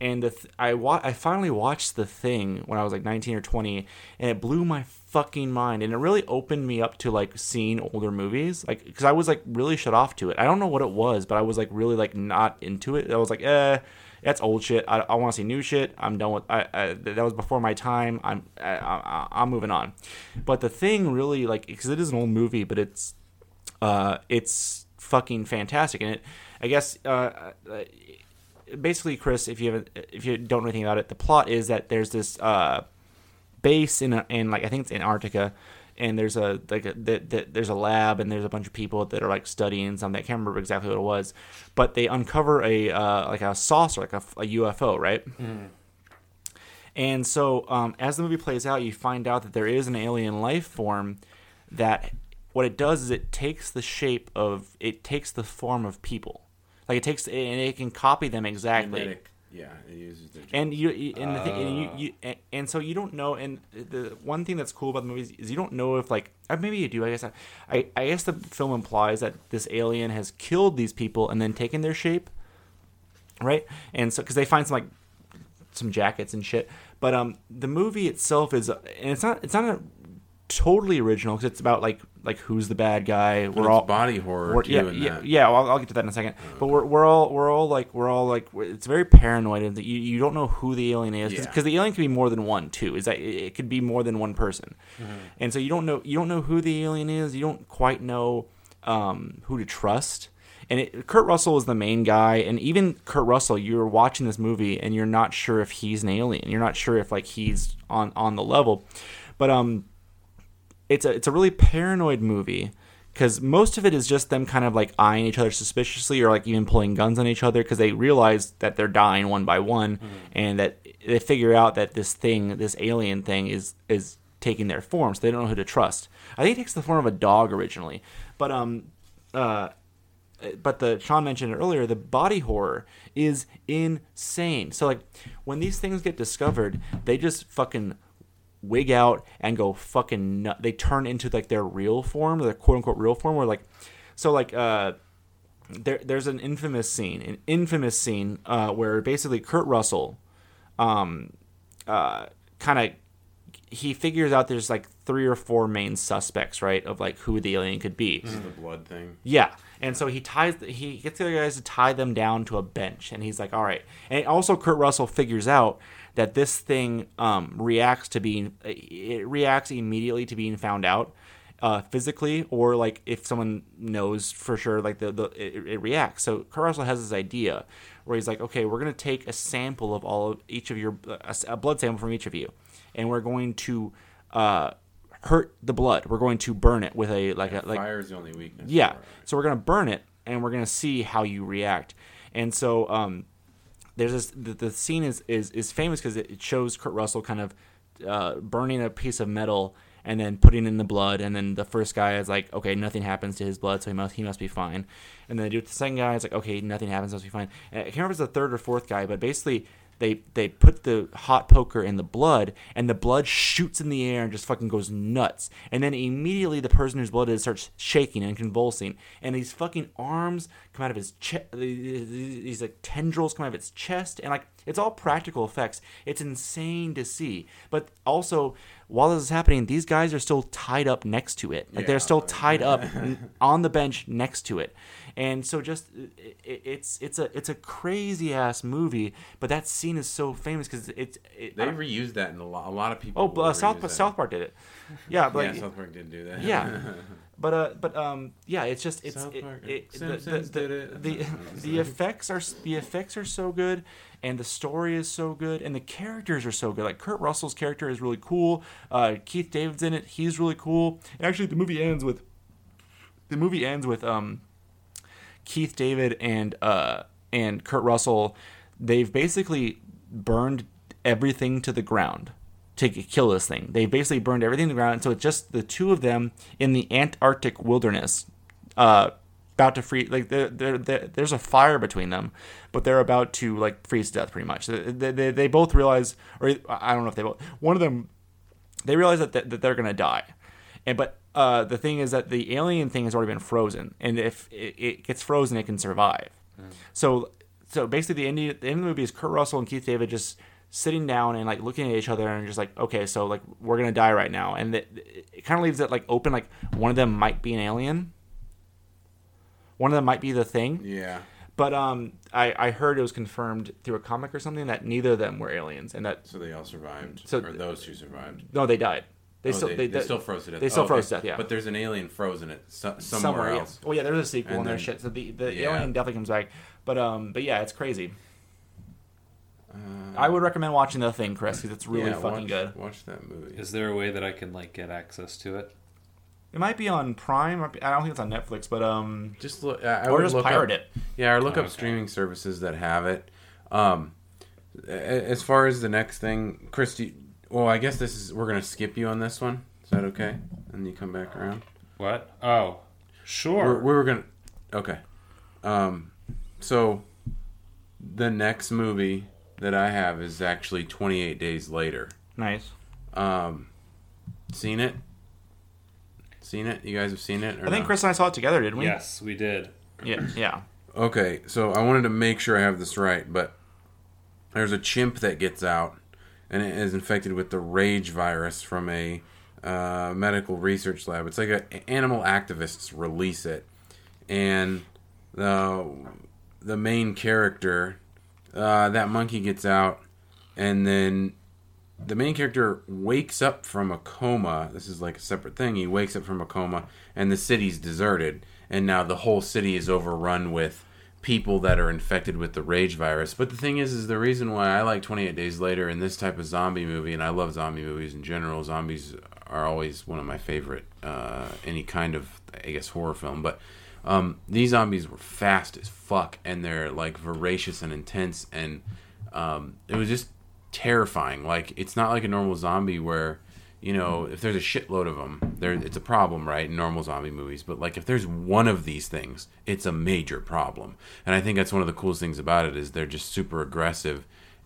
and th- I wa- I finally watched the thing when I was like 19 or 20, and it blew my fucking mind, and it really opened me up to like seeing older movies, like because I was like really shut off to it. I don't know what it was, but I was like really like not into it. I was like, eh, that's old shit. I, I want to see new shit. I'm done with. I, I that was before my time. I'm I, I, I'm moving on. But the thing really like because it is an old movie, but it's uh it's fucking fantastic, and it I guess uh, uh basically Chris, if you haven't if you don't know anything about it, the plot is that there's this uh base in in like I think it's Antarctica. And there's a like a, the, the, there's a lab and there's a bunch of people that are like studying something. I can't remember exactly what it was, but they uncover a uh, like a saucer, like a, a UFO, right? And so, um, as the movie plays out, you find out that there is an alien life form that what it does is it takes the shape of it takes the form of people. Like it takes and it can copy them exactly.
Genetic- Yeah, it uses their.
And you, you and the thing, and you, you, and, and so you don't know. And the one thing that's cool about the movies is you don't know if like uh, maybe you do. I guess I, I guess the film implies that this alien has killed these people and then taken their shape, right? And so because they find some like some jackets and shit. But um, the movie itself is, and it's not, it's not a totally original because it's about like like who's the bad guy. We're all
body horror
yeah, yeah,
that.
yeah. Well, I'll, I'll get to that in a second. But we're, we're all we're all like we're all like it's very paranoid and that you, you don't know who the alien is because
Yeah.
the alien can be more than one too. Is that it, it could be more than one person, and so you don't know you don't know who the alien is. You don't quite know um, who to trust. And it, Kurt Russell is the main guy, and even Kurt Russell, you're watching this movie and you're not sure if he's an alien. You're not sure if like he's on on the level, but um, it's a it's a really paranoid movie because most of it is just them kind of like eyeing each other suspiciously or like even pulling guns on each other because they realize that they're dying one by one and that they figure out that this thing this alien thing is is taking their form so they don't know who to trust i think it takes the form of a dog originally but um uh but the Sean mentioned it earlier, the body horror is insane. So like when these things get discovered, they just fucking wig out and go fucking nut. They turn into like their real form, their quote unquote real form. Where like, so like uh, there there's an infamous scene, an infamous scene uh, where basically Kurt Russell, um, uh, kind of he figures out there's like three or four main suspects, right, of like who the alien could be.
This is the blood thing.
Yeah. And so he ties, he gets the other guys to tie them down to a bench, and he's like, "All right." And also, Kurt Russell figures out that this thing um, reacts to being, it reacts immediately to being found out, uh, physically, or like if someone knows for sure, like the the it, it reacts. So Kurt Russell has this idea where he's like, "Okay, we're gonna take a sample of all of each of your, a, a blood sample from each of you, and we're going to." Uh, hurt the blood. We're going to burn it with a like a like
Fire is the only weakness.
yeah. So we're gonna burn it, and we're gonna see how you react. And so um, there's this. The, the scene is is is famous because it, it shows Kurt Russell kind of uh, burning a piece of metal and then putting in the blood, and then the first guy is like, okay, nothing happens to his blood, so he must he must be fine. And then they do it to the second guy. It's like, okay, nothing happens, must be fine. And I can't remember if it's the third or fourth guy, but basically. They, they put the hot poker in the blood and the blood shoots in the air and just fucking goes nuts. And then immediately the person whose blood is starts shaking and convulsing and these fucking arms come out of his chest these like tendrils come out of its chest and like it's all practical effects. It's insane to see. But also while this is happening these guys are still tied up next to it like they're still tied up on the bench next to it and so just it, it- it's it's a it's a crazy ass movie but that scene is so famous because it's it,
They reused that in a lot. A lot of people.
oh uh, south. South Park did it yeah but
yeah,
like,
South Park didn't do that.
yeah but uh but um yeah it's just it's
South
it,
Park-
it, the, the, the,
did it.
the, the effects are the effects are so good and the story is so good and the characters are so good. Like kurt russell's character is really cool. Uh keith david's in it. He's really cool. Actually the movie ends with the movie ends with um keith david and uh and kurt russell. They've basically burned everything to the ground to kill this thing. They basically burned everything to the ground, and so it's just the two of them in the Antarctic wilderness, uh, about to freeze. Like they're, they're, they're, there's a fire between them, but they're about to like freeze to death, pretty much. They, they, they, both realize, or I don't know if they both. One of them, they realize that, that, that they're gonna die, and but uh, the thing is that the alien thing has already been frozen, and if it, it gets frozen, it can survive. So so basically the end, the end of the movie is Kurt Russell and Keith David just sitting down and like looking at each other and just like okay so like we're gonna die right now and it, it kind of leaves it like open like one of them might be an alien one of them might be the thing
Yeah.
but um i i heard it was confirmed through a comic or something that neither of them were aliens and that
So they all survived.
So-
or those two survived.
no they died they
Oh,
still
they,
they,
they still froze to death.
they still
Oh,
froze
okay.
to death, yeah.
But there's an alien frozen it so, somewhere,
yeah.
else.
well yeah there's a sequel
And
and, there's shit so the the
Yeah.
alien definitely comes back but um but yeah it's crazy
Uh,
i would recommend watching the thing chris because it's really
yeah,
fucking
watch,
good
Watch that movie.
Is there a way that I can like get access to it?
it might be on prime i don't think it's on netflix but um
Just look. I, I
or
would
just
look
pirate
up,
it
Yeah, or look up
Okay.
streaming services that have it. Um, as far as the next thing, Christy. Well, I guess this is we're gonna skip you on this one. Is that okay? And you come back around.
What? Oh, sure.
We're, we were gonna. Okay. Um, so the next movie that I have is actually 28 Days Later.
nice
Um, seen it? Seen it? You guys have seen it? Or
I think
no?
Chris and I saw it together, didn't we?
yes, we did.
Yeah. Yeah.
Okay, so I wanted to make sure I have this right, but there's a chimp that gets out and it is infected with the rage virus from a uh, medical research lab. It's like a, animal activists release it, and the the main character, uh, that monkey gets out, and then the main character wakes up from a coma. This is like a separate thing. He wakes up from a coma, and the city's deserted, and now the whole city is overrun with people that are infected with the rage virus. But the thing is, is the reason why I like 28 Days Later in this type of zombie movie, and I love zombie movies in general. Zombies are always one of my favorite, uh, any kind of, I guess, horror film. But um, these zombies were fast as fuck, and they're like voracious and intense, and um, it was just terrifying. Like it's not like a normal zombie where you know if there's a shitload of them, there it's a problem, right? In normal zombie movies, but like if there's one of these things, it's a major problem. And I think that's one of the coolest things about it is they're just super aggressive,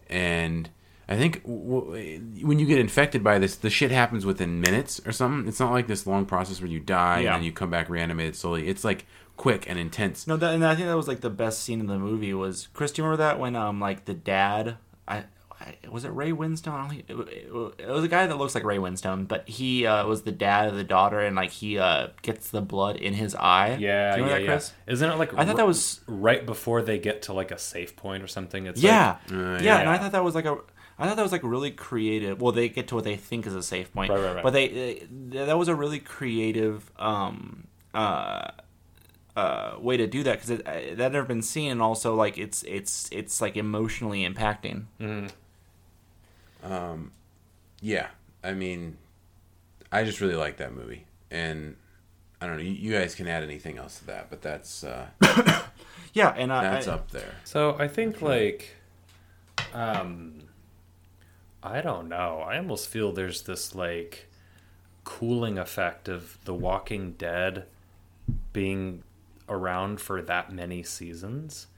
and I think w- when you get infected by this, the shit happens within minutes or something. It's not like this long process where you die
Yeah.
and then you come back reanimated slowly. It's like quick and intense.
No, that, and I think that was like the best scene in the movie was Chris. Do you remember that when um like the dad, I, I was it Ray Winstone? I don't think it, it, it was a guy that looks like Ray Winstone, but he uh, was the dad of the daughter, and like he uh gets the blood in his eye.
Yeah,
Do you
yeah,
remember that,
yeah. Isn't it like
I thought
r-
that was
right before they get to like a safe point or something? It's
yeah,
Uh,
yeah,
yeah.
and I thought that was like a. I thought that was like really creative. Well, they get to what they think is a safe point,
Right, right, right.
but they, they that was a really creative um uh uh way to do that because that had never been seen, and also like it's it's it's like emotionally impacting.
like,
Um, yeah, I mean, I just really like that movie, and I don't know. You, you guys can add anything else to that, but that's uh,
Yeah, and I,
that's
I,
up there.
So I think like um I don't know. I almost feel there's this like cooling effect of The Walking Dead being around for that many seasons.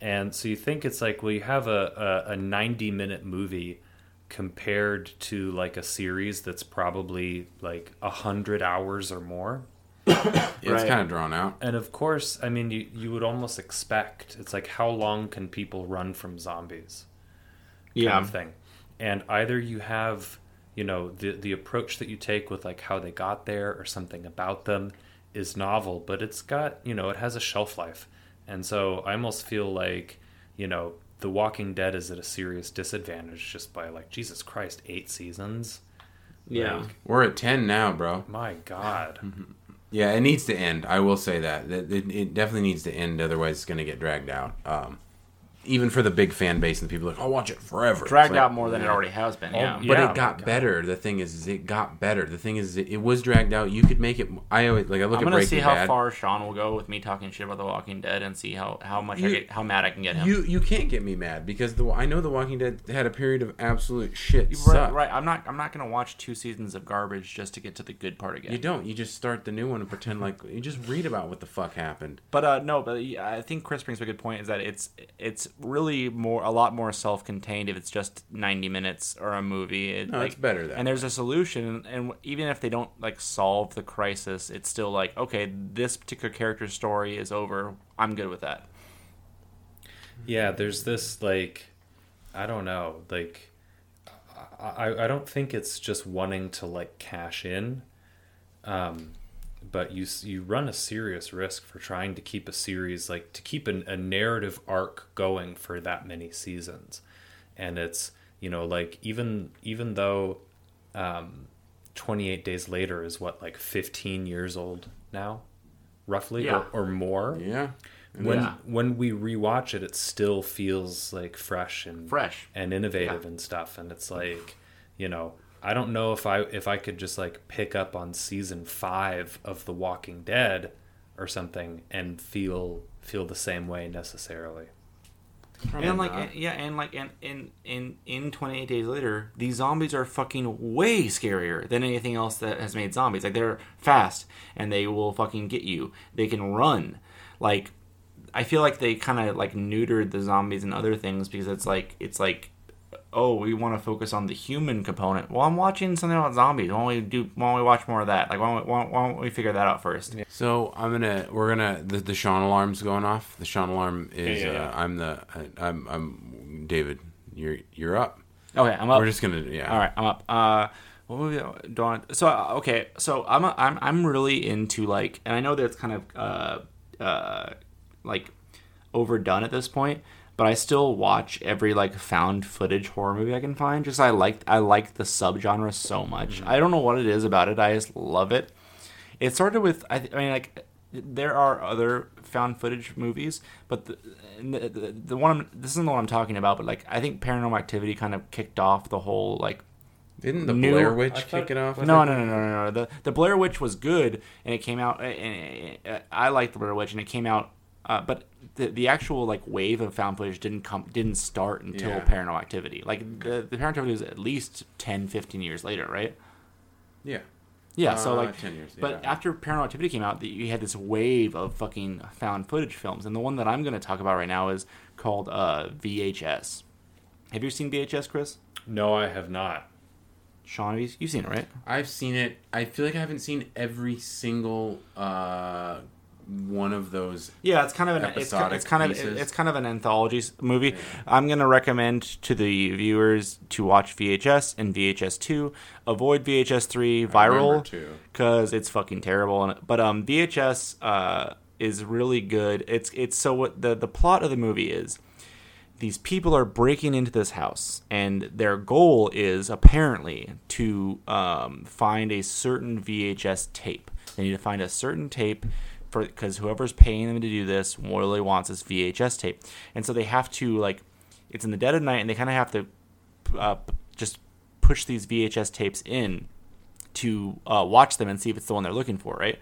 And so you think it's like well you have a, a, a 90 minute movie compared to like a series that's probably like a hundred hours or more.
It's
Right.
kind of drawn out.
And of course, I mean, you, you would almost expect it's like how long can people run from zombies? kind
yeah,
of thing. And either you have, you know, the the approach that you take with like how they got there or something about them is novel, but it's got, you know, it has a shelf life. And so I almost feel like, you know, The Walking Dead is at a serious disadvantage just by like Jesus Christ, eight seasons.
yeah.
Like,
We're at ten now, bro.
my God.
Yeah, it needs to end. I will say that it, it, it definitely needs to end. Otherwise, it's going to get dragged out. Um, even for the big fan base and the people like, I'll watch it forever.
dragged
like,
out more than it already has been.
Oh,
Yeah,
yeah.
But
my
it got
God.
better. The thing is, is, it got better. The thing is, it, it was dragged out. You could make it. I always like. I look
I'm
at
gonna
Breaking
see how
Bad.
far Sean will go with me talking shit about The Walking Dead and see how how much I get, how mad I can get him.
You you can't get me mad because the I know the Walking Dead had a period of absolute shit.
right,
suck.
right. I'm not I'm not gonna watch two seasons of garbage just to get to the good part again.
You don't. You just start the new one and pretend like you just read about what the fuck happened.
But uh, no, but I think Chris brings up a good point. Is that it's it's really more a lot more self-contained if it's just 90 minutes or a movie. It,
No,
like,
it's better that
And there's a solution, and even if they don't like solve the crisis, it's still like okay, this particular character's story is over. I'm good with that.
Yeah, there's this like, I don't know, like, I I don't think it's just wanting to like cash in, um, but you you run a serious risk for trying to keep a series like to keep an, a narrative arc going for that many seasons, and it's you know like even even though, um, 28 days later is what like 15 years old now, roughly
Yeah.
or, or more
Yeah.
when
Yeah.
when we rewatch it, it still feels like fresh and
Fresh.
and innovative
Yeah.
and stuff. And it's like, you know, I don't know if I if I could just like pick up on season five of The Walking Dead or something and feel feel the same way necessarily.
and like and- yeah and like and in in in 28 days later these zombies are fucking way scarier than anything else that has made zombies. Like they're fast and they will fucking get you. They can run. Like i feel like they kind of like neutered the zombies and other things because it's like it's like oh we want to focus on the human component well i'm watching something about zombies why don't we do why don't we watch more of that like why don't we, why don't, why don't we figure that out first
So I'm gonna we're gonna the, the Sean alarm's going off. The Sean alarm is
Yeah, yeah,
uh. I'm the I, I'm I'm David. You're you're up.
okay i'm up
We're just gonna yeah.
All right, I'm up. Uh, what movie do I want? So uh, okay, so I'm a, I'm I'm really into like, and I know that it's kind of uh uh like overdone at this point, but I still watch every like found footage horror movie I can find. Just I like I like the subgenre so much. I don't know what it is about it. I just love it. It started with I, th- I mean like there are other found footage movies, but the, the, the, the one I'm, this isn't the one I'm talking about. But like I think Paranormal Activity kind of kicked off the whole like
Didn't the
New-
Blair Witch
thought-
kick it off?
no, no, no, no, no, no. The the Blair Witch was good, and it came out. And, and, I liked the Blair Witch, and it came out. Uh, but the the actual like wave of found footage didn't come didn't start until
Yeah.
Paranormal Activity. Like the the Paranormal Activity was at least 10, 15 years later, right?
Yeah.
Yeah. so
Uh,
like,
10 years,
but
yeah.
after Paranormal Activity came out, you had this wave of fucking found footage films, and the one that I'm going to talk about right now is called uh, VHS. Have you seen VHS, Chris?
No, I have not.
Sean, you, you've seen it, right?
I've seen it. I feel like I haven't seen every single uh, one of those.
Yeah, it's kind of an it's,
Episodic
it's kind of
pieces.
it's kind of an anthology movie. I'm gonna recommend to the viewers to watch VHS and VHS two. Avoid VHS three viral because it's fucking terrible. And but um VHS uh is really good. It's it's so what the the plot of the movie is. These people are breaking into this house, and their goal is apparently to um, find a certain VHS tape. They need to find a certain tape because whoever's paying them to do this really wants this VHS tape, and so they have to like it's in the dead of night, and they kind of have to uh, just push these VHS tapes in to uh, watch them and see if it's the one they're looking for, right?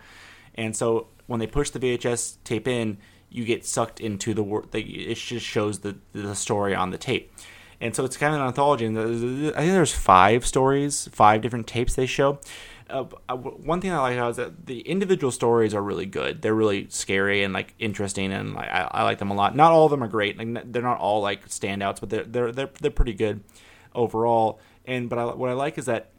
And so when they push the VHS tape in, you get sucked into the work. It just shows the the story on the tape, and so it's kind of an anthology. And I think there's five stories, five different tapes they show. Uh, one thing I like about is that the individual stories are really good. They're really scary and like interesting, and like, I, I like them a lot. Not all of them are great. Like they're not all like standouts, but they're they're they're, they're pretty good overall. And but I, what I like is that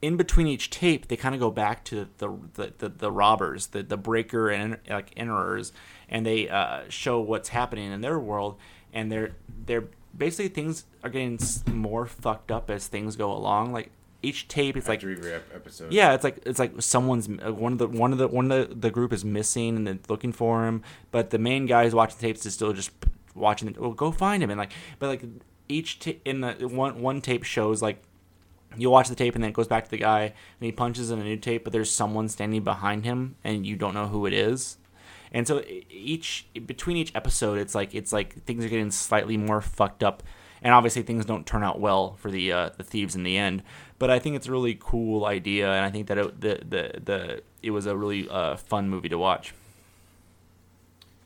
in between each tape, they kind of go back to the the, the, the robbers, the, the breaker and like enterers, and they uh, show what's happening in their world, and they're they're basically things are getting more fucked up as things go along. Like each tape, it's like
After every episode.
yeah, it's like it's like someone's one of the one of the one of the, the group is missing and they're looking for him, but the main guy who's watching the tapes is still just watching it. Well, go find him and like, but like each ta- in the one one tape shows like you watch the tape and then it goes back to the guy and he punches in a new tape, but there's someone standing behind him and you don't know who it is. And so each between each episode, it's like it's like things are getting slightly more fucked up, and obviously things don't turn out well for the uh, the thieves in the end. But I think it's a really cool idea, and I think that it, the the the it was a really uh, fun movie to watch.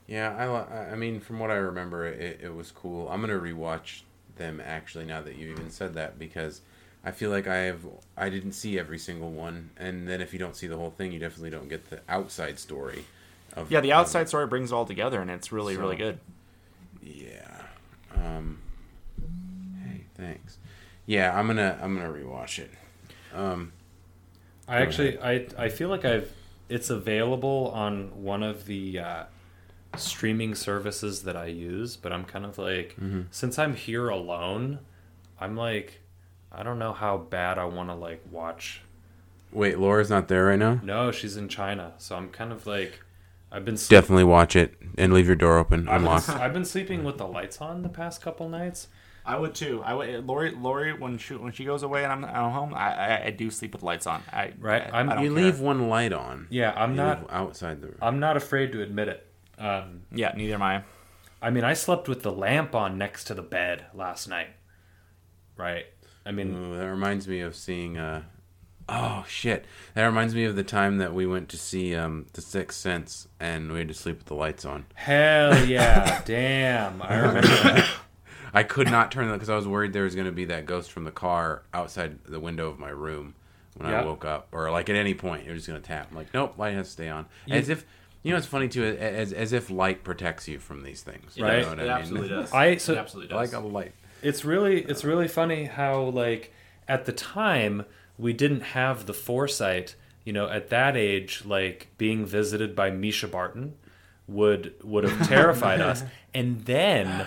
Yeah, I, I mean, from what I remember, it, it was cool. I'm gonna rewatch them actually now that you even said that because I feel like I have I didn't see every single one, and then if you don't see the whole thing, you definitely don't get the outside story. Of
Yeah, the outside story brings it all together, and it's really really good.
yeah. Um. Hey, thanks. Yeah, I'm gonna I'm gonna rewatch it. Um.
I actually I I feel like I've it's available on one of the uh, streaming services that I use, but I'm kind of like
Mm-hmm.
since I'm here alone, I'm like I don't know how bad I want to like watch.
Wait, Laura's not there right now.
No, she's in China, so I'm kind of like I've been sleep-
Definitely watch it and leave your door open,
I've been,
unlocked.
I've been sleeping with the lights on the past couple nights.
I would too. I would. Lori, Lori, when she when she goes away and I'm, I'm home, I, I I do sleep with lights on. I
Right,
I,
I'm-
I don't
You
care.
leave one light on.
Yeah, I'm
You
not
outside the room.
I'm not afraid to admit it. Um,
Yeah, neither am I.
I mean, I slept with the lamp on next to the bed last night. Right. I mean,
Ooh, that reminds me of seeing. Uh, oh shit! That reminds me of the time that we went to see um, The Sixth Sense, and we had to sleep with the lights on.
hell yeah, damn! I remember that.
I could not turn them because I was worried there was going to be that ghost from the car outside the window of my room when
Yeah.
I woke up, or like at any point it was going to tap. I'm like, nope, light has to stay on.
You-
as if you know, it's funny too, as as if light protects you from these things.
Right.
You know what
It
I mean?
absolutely does.
I- so-
it absolutely
like a light.
It's really, it's really funny how like at the time we didn't have the foresight. You know, at that age, like being visited by Mischa Barton would would have terrified us, and then.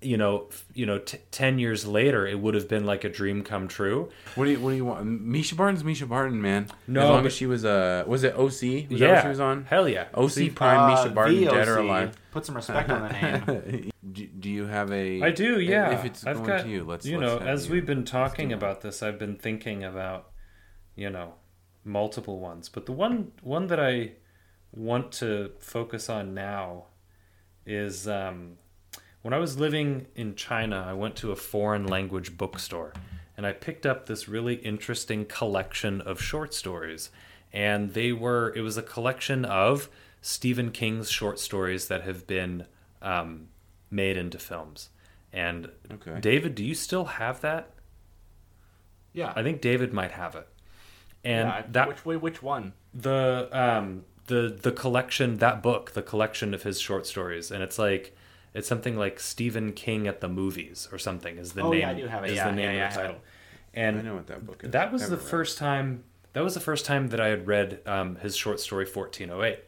You know, you know, t- ten years later, it would have been like a dream come true.
What do you What do you want? Mischa Barton's Mischa Barton, man.
No,
as long
but-
as she was uh, was it OC? Was that
yeah,
what she was on?
Hell yeah.
OC Prime Mischa Barton, dead or alive?
Put some respect on the name.
do, do you have a?
I do, yeah.
If it's
I've
going
got,
to you, let's.
you
let's
know, as
you.
we've been talking about this, I've been thinking about, you know, multiple ones. But the one one that I want to focus on now is um, when I was living in China, I went to a foreign language bookstore and I picked up this really interesting collection of short stories. And they were, it was a collection of Stephen King's short stories that have been um, made into films. And
Okay.
David, do you still have that?
Yeah.
I think David might have it. And
yeah,
that
which way? Which one?
the um the the collection that book the collection of his short stories and it's like it's something like Stephen King at the movies or something is the
Oh,
name
yeah, I do have it.
is
Yeah,
the name
yeah, yeah,
of the
have
title
I
and
know what that book is.
that was
Never
the
read
first time that was the first time that I had read um, his short story 1408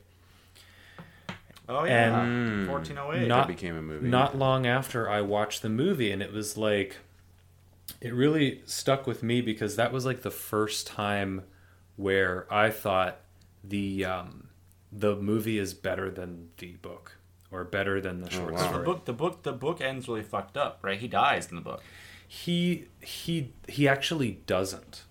Oh
yeah.
Mm.
fourteen oh
That
eight.
not-
became a movie.
not long after I watched the movie, and it was like, it really stuck with me because that was like the first time where I thought the um, the movie is better than the book or better than the oh, short
wow.
The
story.
book, the book, the book ends really fucked up, right? He dies in the book.
He he he actually doesn't.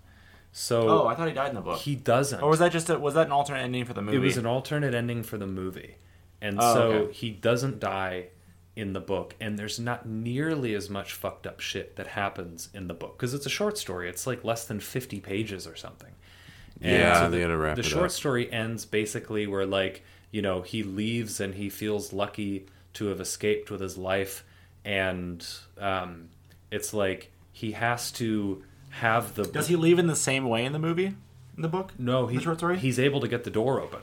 So
Oh, I thought he died in the book.
he doesn't.
or was that just a, was that an alternate ending for the movie?
It was an alternate ending for the movie. And
Oh,
so
okay.
he doesn't die in the book and there's not nearly as much fucked up shit that happens in the book because it's a short story. It's like less than 50 pages or something. And
Yeah,
the,
they gotta wrap
the
it
short
up.
story ends basically where like, you know, he leaves and he feels lucky to have escaped with his life and um, it's like he has to have the
Does he leave in the same way in the movie? In the book?
no,
The short story?
he's able to get the door open.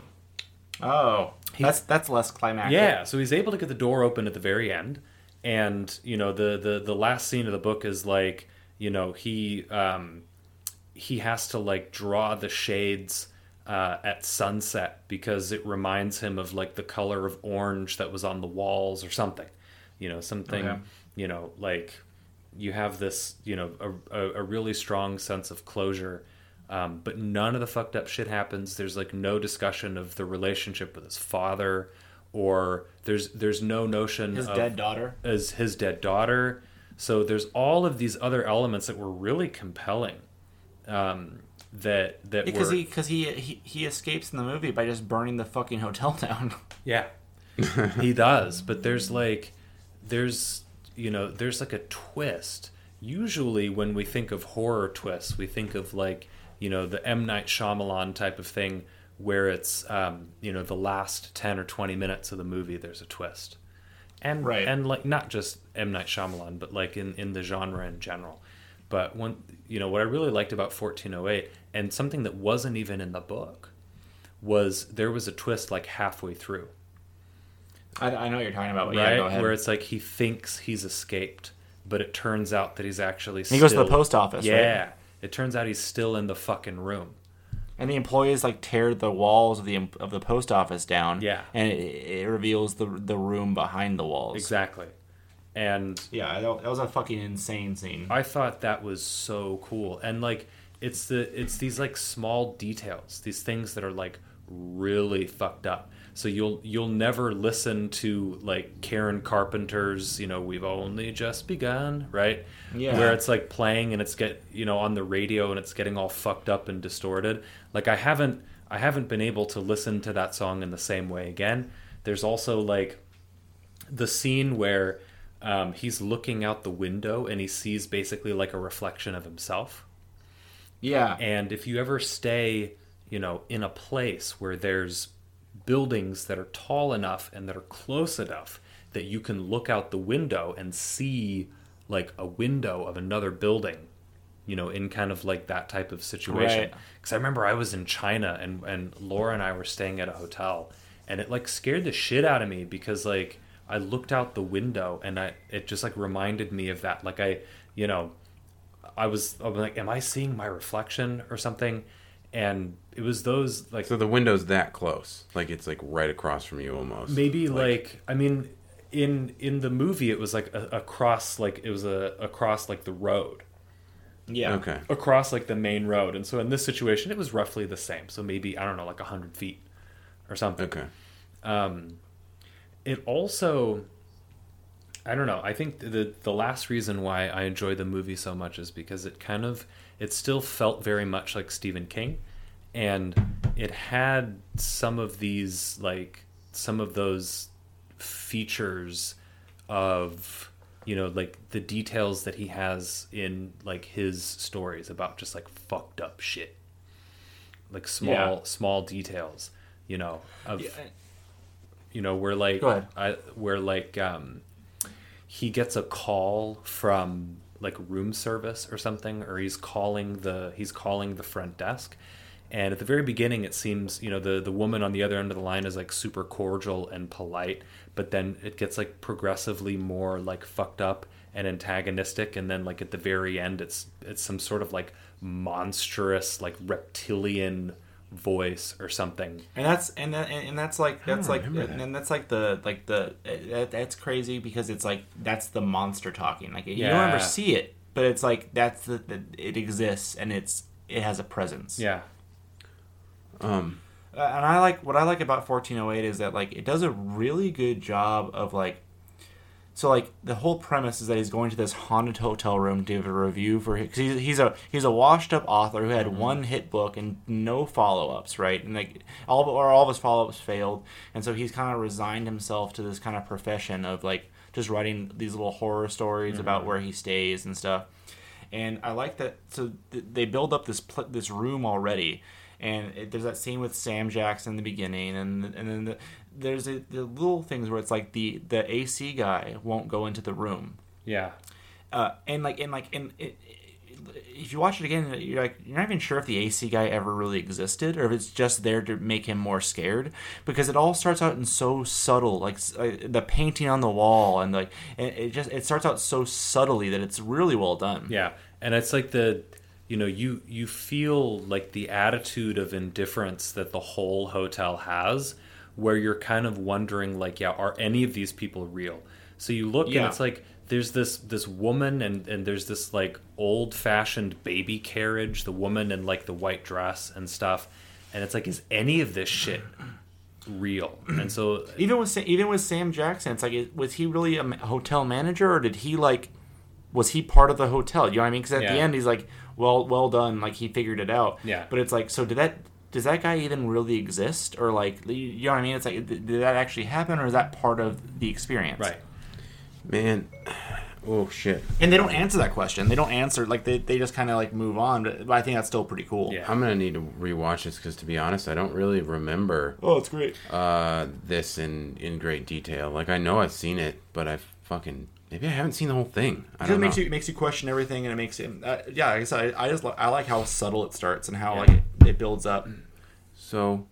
Oh, that's that's less climactic.
Yeah, so he's able to get the door open at the very end, and you know the the the last scene of the book is like you know he um he has to like draw the shades uh, at sunset because it reminds him of like the color of orange that was on the walls or something, you know something
Okay.
you know like you have this you know a, a, a really strong sense of closure um, but none of the fucked up shit happens there's like no discussion of the relationship with his father or there's there's no notion
His
of
dead daughter.
as his dead daughter so there's all of these other elements that were really compelling um, that that
Because
were
he because he, he he escapes in the movie by just burning the fucking hotel down.
Yeah. he does, but there's like there's you know, there's like a twist. Usually when we think of horror twists, we think of like, you know, the M Night Shyamalan type of thing where it's um, you know, the last 10 or 20 minutes of the movie there's a twist. And
Right.
and like not just M Night Shyamalan, but like in in the genre in general. But one you know, what I really liked about 1408 and something that wasn't even in the book was there was a twist like halfway through
I, I know what you're talking about. But
right?
Yeah, go ahead.
Where it's like he thinks he's escaped, but it turns out that he's actually.
he goes to the post office.
Yeah,
Right?
it turns out he's still in the fucking room.
And the employees like tear the walls of the of the post office down.
Yeah.
and it, it reveals the the room behind the walls.
Exactly. And
Yeah, that that was a fucking insane scene.
I thought that was so cool. And like it's the it's these like small details, these things that are like really fucked up. So you'll you'll never listen to like Karen Carpenter's, you know, we've only just begun, right?
Yeah.
Where it's like playing and it's get you know on the radio and it's getting all fucked up and distorted. Like I haven't I haven't been able to listen to that song in the same way again. There's also like the scene where um, he's looking out the window and he sees basically like a reflection of himself.
Yeah,
And if you ever stay, you know, in a place where there's buildings that are tall enough and that are close enough that you can look out the window and see like a window of another building, you know, in kind of like that type of situation.
Right.
Because I remember I was in China and and Laura and I were staying at a hotel, and it like scared the shit out of me because like I looked out the window and I it just like reminded me of that. Like I, you know, I was, I was like, am I seeing my reflection or something? And it was those like
So the window's that close, like it's like right across from you almost.
maybe like, I mean, in in the movie it was like a, across like it was a across like the road
yeah.
Okay.
across like the main road, and so in this situation it was roughly the same. So maybe I don't know, like a hundred feet or something.
Okay.
Um, it also, I don't know. I think the the last reason why I enjoy the movie so much is because it kind of it still felt very much like Stephen King, and it had some of these like some of those features of you know like the details that he has in like his stories about just like fucked up shit like small
Yeah.
small details you know of
Yeah.
You know where like. I, where like um he gets a call from like room service or something or he's calling the he's calling the front desk and at the very beginning it seems you know the the woman on the other end of the line is like super cordial and polite but then it gets like progressively more like fucked up and antagonistic and then like at the very end it's it's some sort of like monstrous like reptilian voice or something
and that's and that, and and that's like that's like and,
that.
and that's like the like the that, that's crazy because it's like that's the monster talking like you don't ever see it but it's like that's the, the it exists and it's it has a presence
yeah
Um.
Uh, and I like what I like about 1408 is that like it does a really good job of like so like the whole premise is that he's going to this haunted hotel room to give a review for because he's, he's a he's a washed up author who had mm-hmm. one hit book and no follow ups right? And like all or all of his follow ups failed. And so he's kind of resigned himself to this kind of profession of like just writing these little horror stories mm-hmm. about where he stays and stuff. And I like that. So th- they build up this pl- this room already, and it, there's that scene with Sam Jackson in the beginning, and and then the, there's a, the little things where it's like the the AC guy won't go into the room,
yeah.
Uh, and like and like and it, if you watch it again, you're like you're not even sure if the AC guy ever really existed or if it's just there to make him more scared because it all starts out in so subtle, like uh, the painting on the wall and like it, it just it starts out so subtly that it's really well done.
Yeah, and it's like the you know you you feel like the attitude of indifference that the whole hotel has, where you're kind of wondering like, yeah, are any of these people real? So you look
Yeah.
and it's like there's this this woman and and there's this like old fashioned baby carriage, the woman in like the white dress and stuff, and it's like is any of this shit real? And so
Even with even with Sam Jackson, it's like was he really a hotel manager or did he like was he part of the hotel? You know what I mean? Because at the end he's like, well, well done, like he figured it out.
Yeah.
But it's like, so did that? Does that guy even really exist, or like, you know what I mean? It's like, did did that actually happen, or is that part of the experience?
right.
Man. Oh shit.
And they don't answer that question. They don't answer like they, they just kind of like move on. But, but I think that's still pretty cool.
Yeah.
I'm gonna need to rewatch this because, to be honest, I don't really remember
Oh, it's great.
uh, this in in great detail. Like I know I've seen it, but I fucking maybe I haven't seen the whole thing. I
It
don't
makes
know.
you it makes you question everything, and it makes it. Uh, yeah, like I said, I, I just li- I like how subtle it starts and how
Yeah.
like it, it builds up.
so,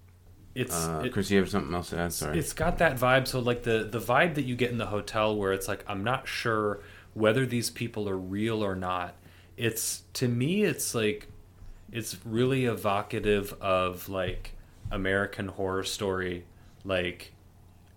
It's
uh,
it-
Chris, you have something else to add? Sorry.
It's got that vibe. So like the the vibe that you get in the hotel, where it's like I'm not sure whether these people are real or not. It's to me, it's like it's really evocative of like American horror story, like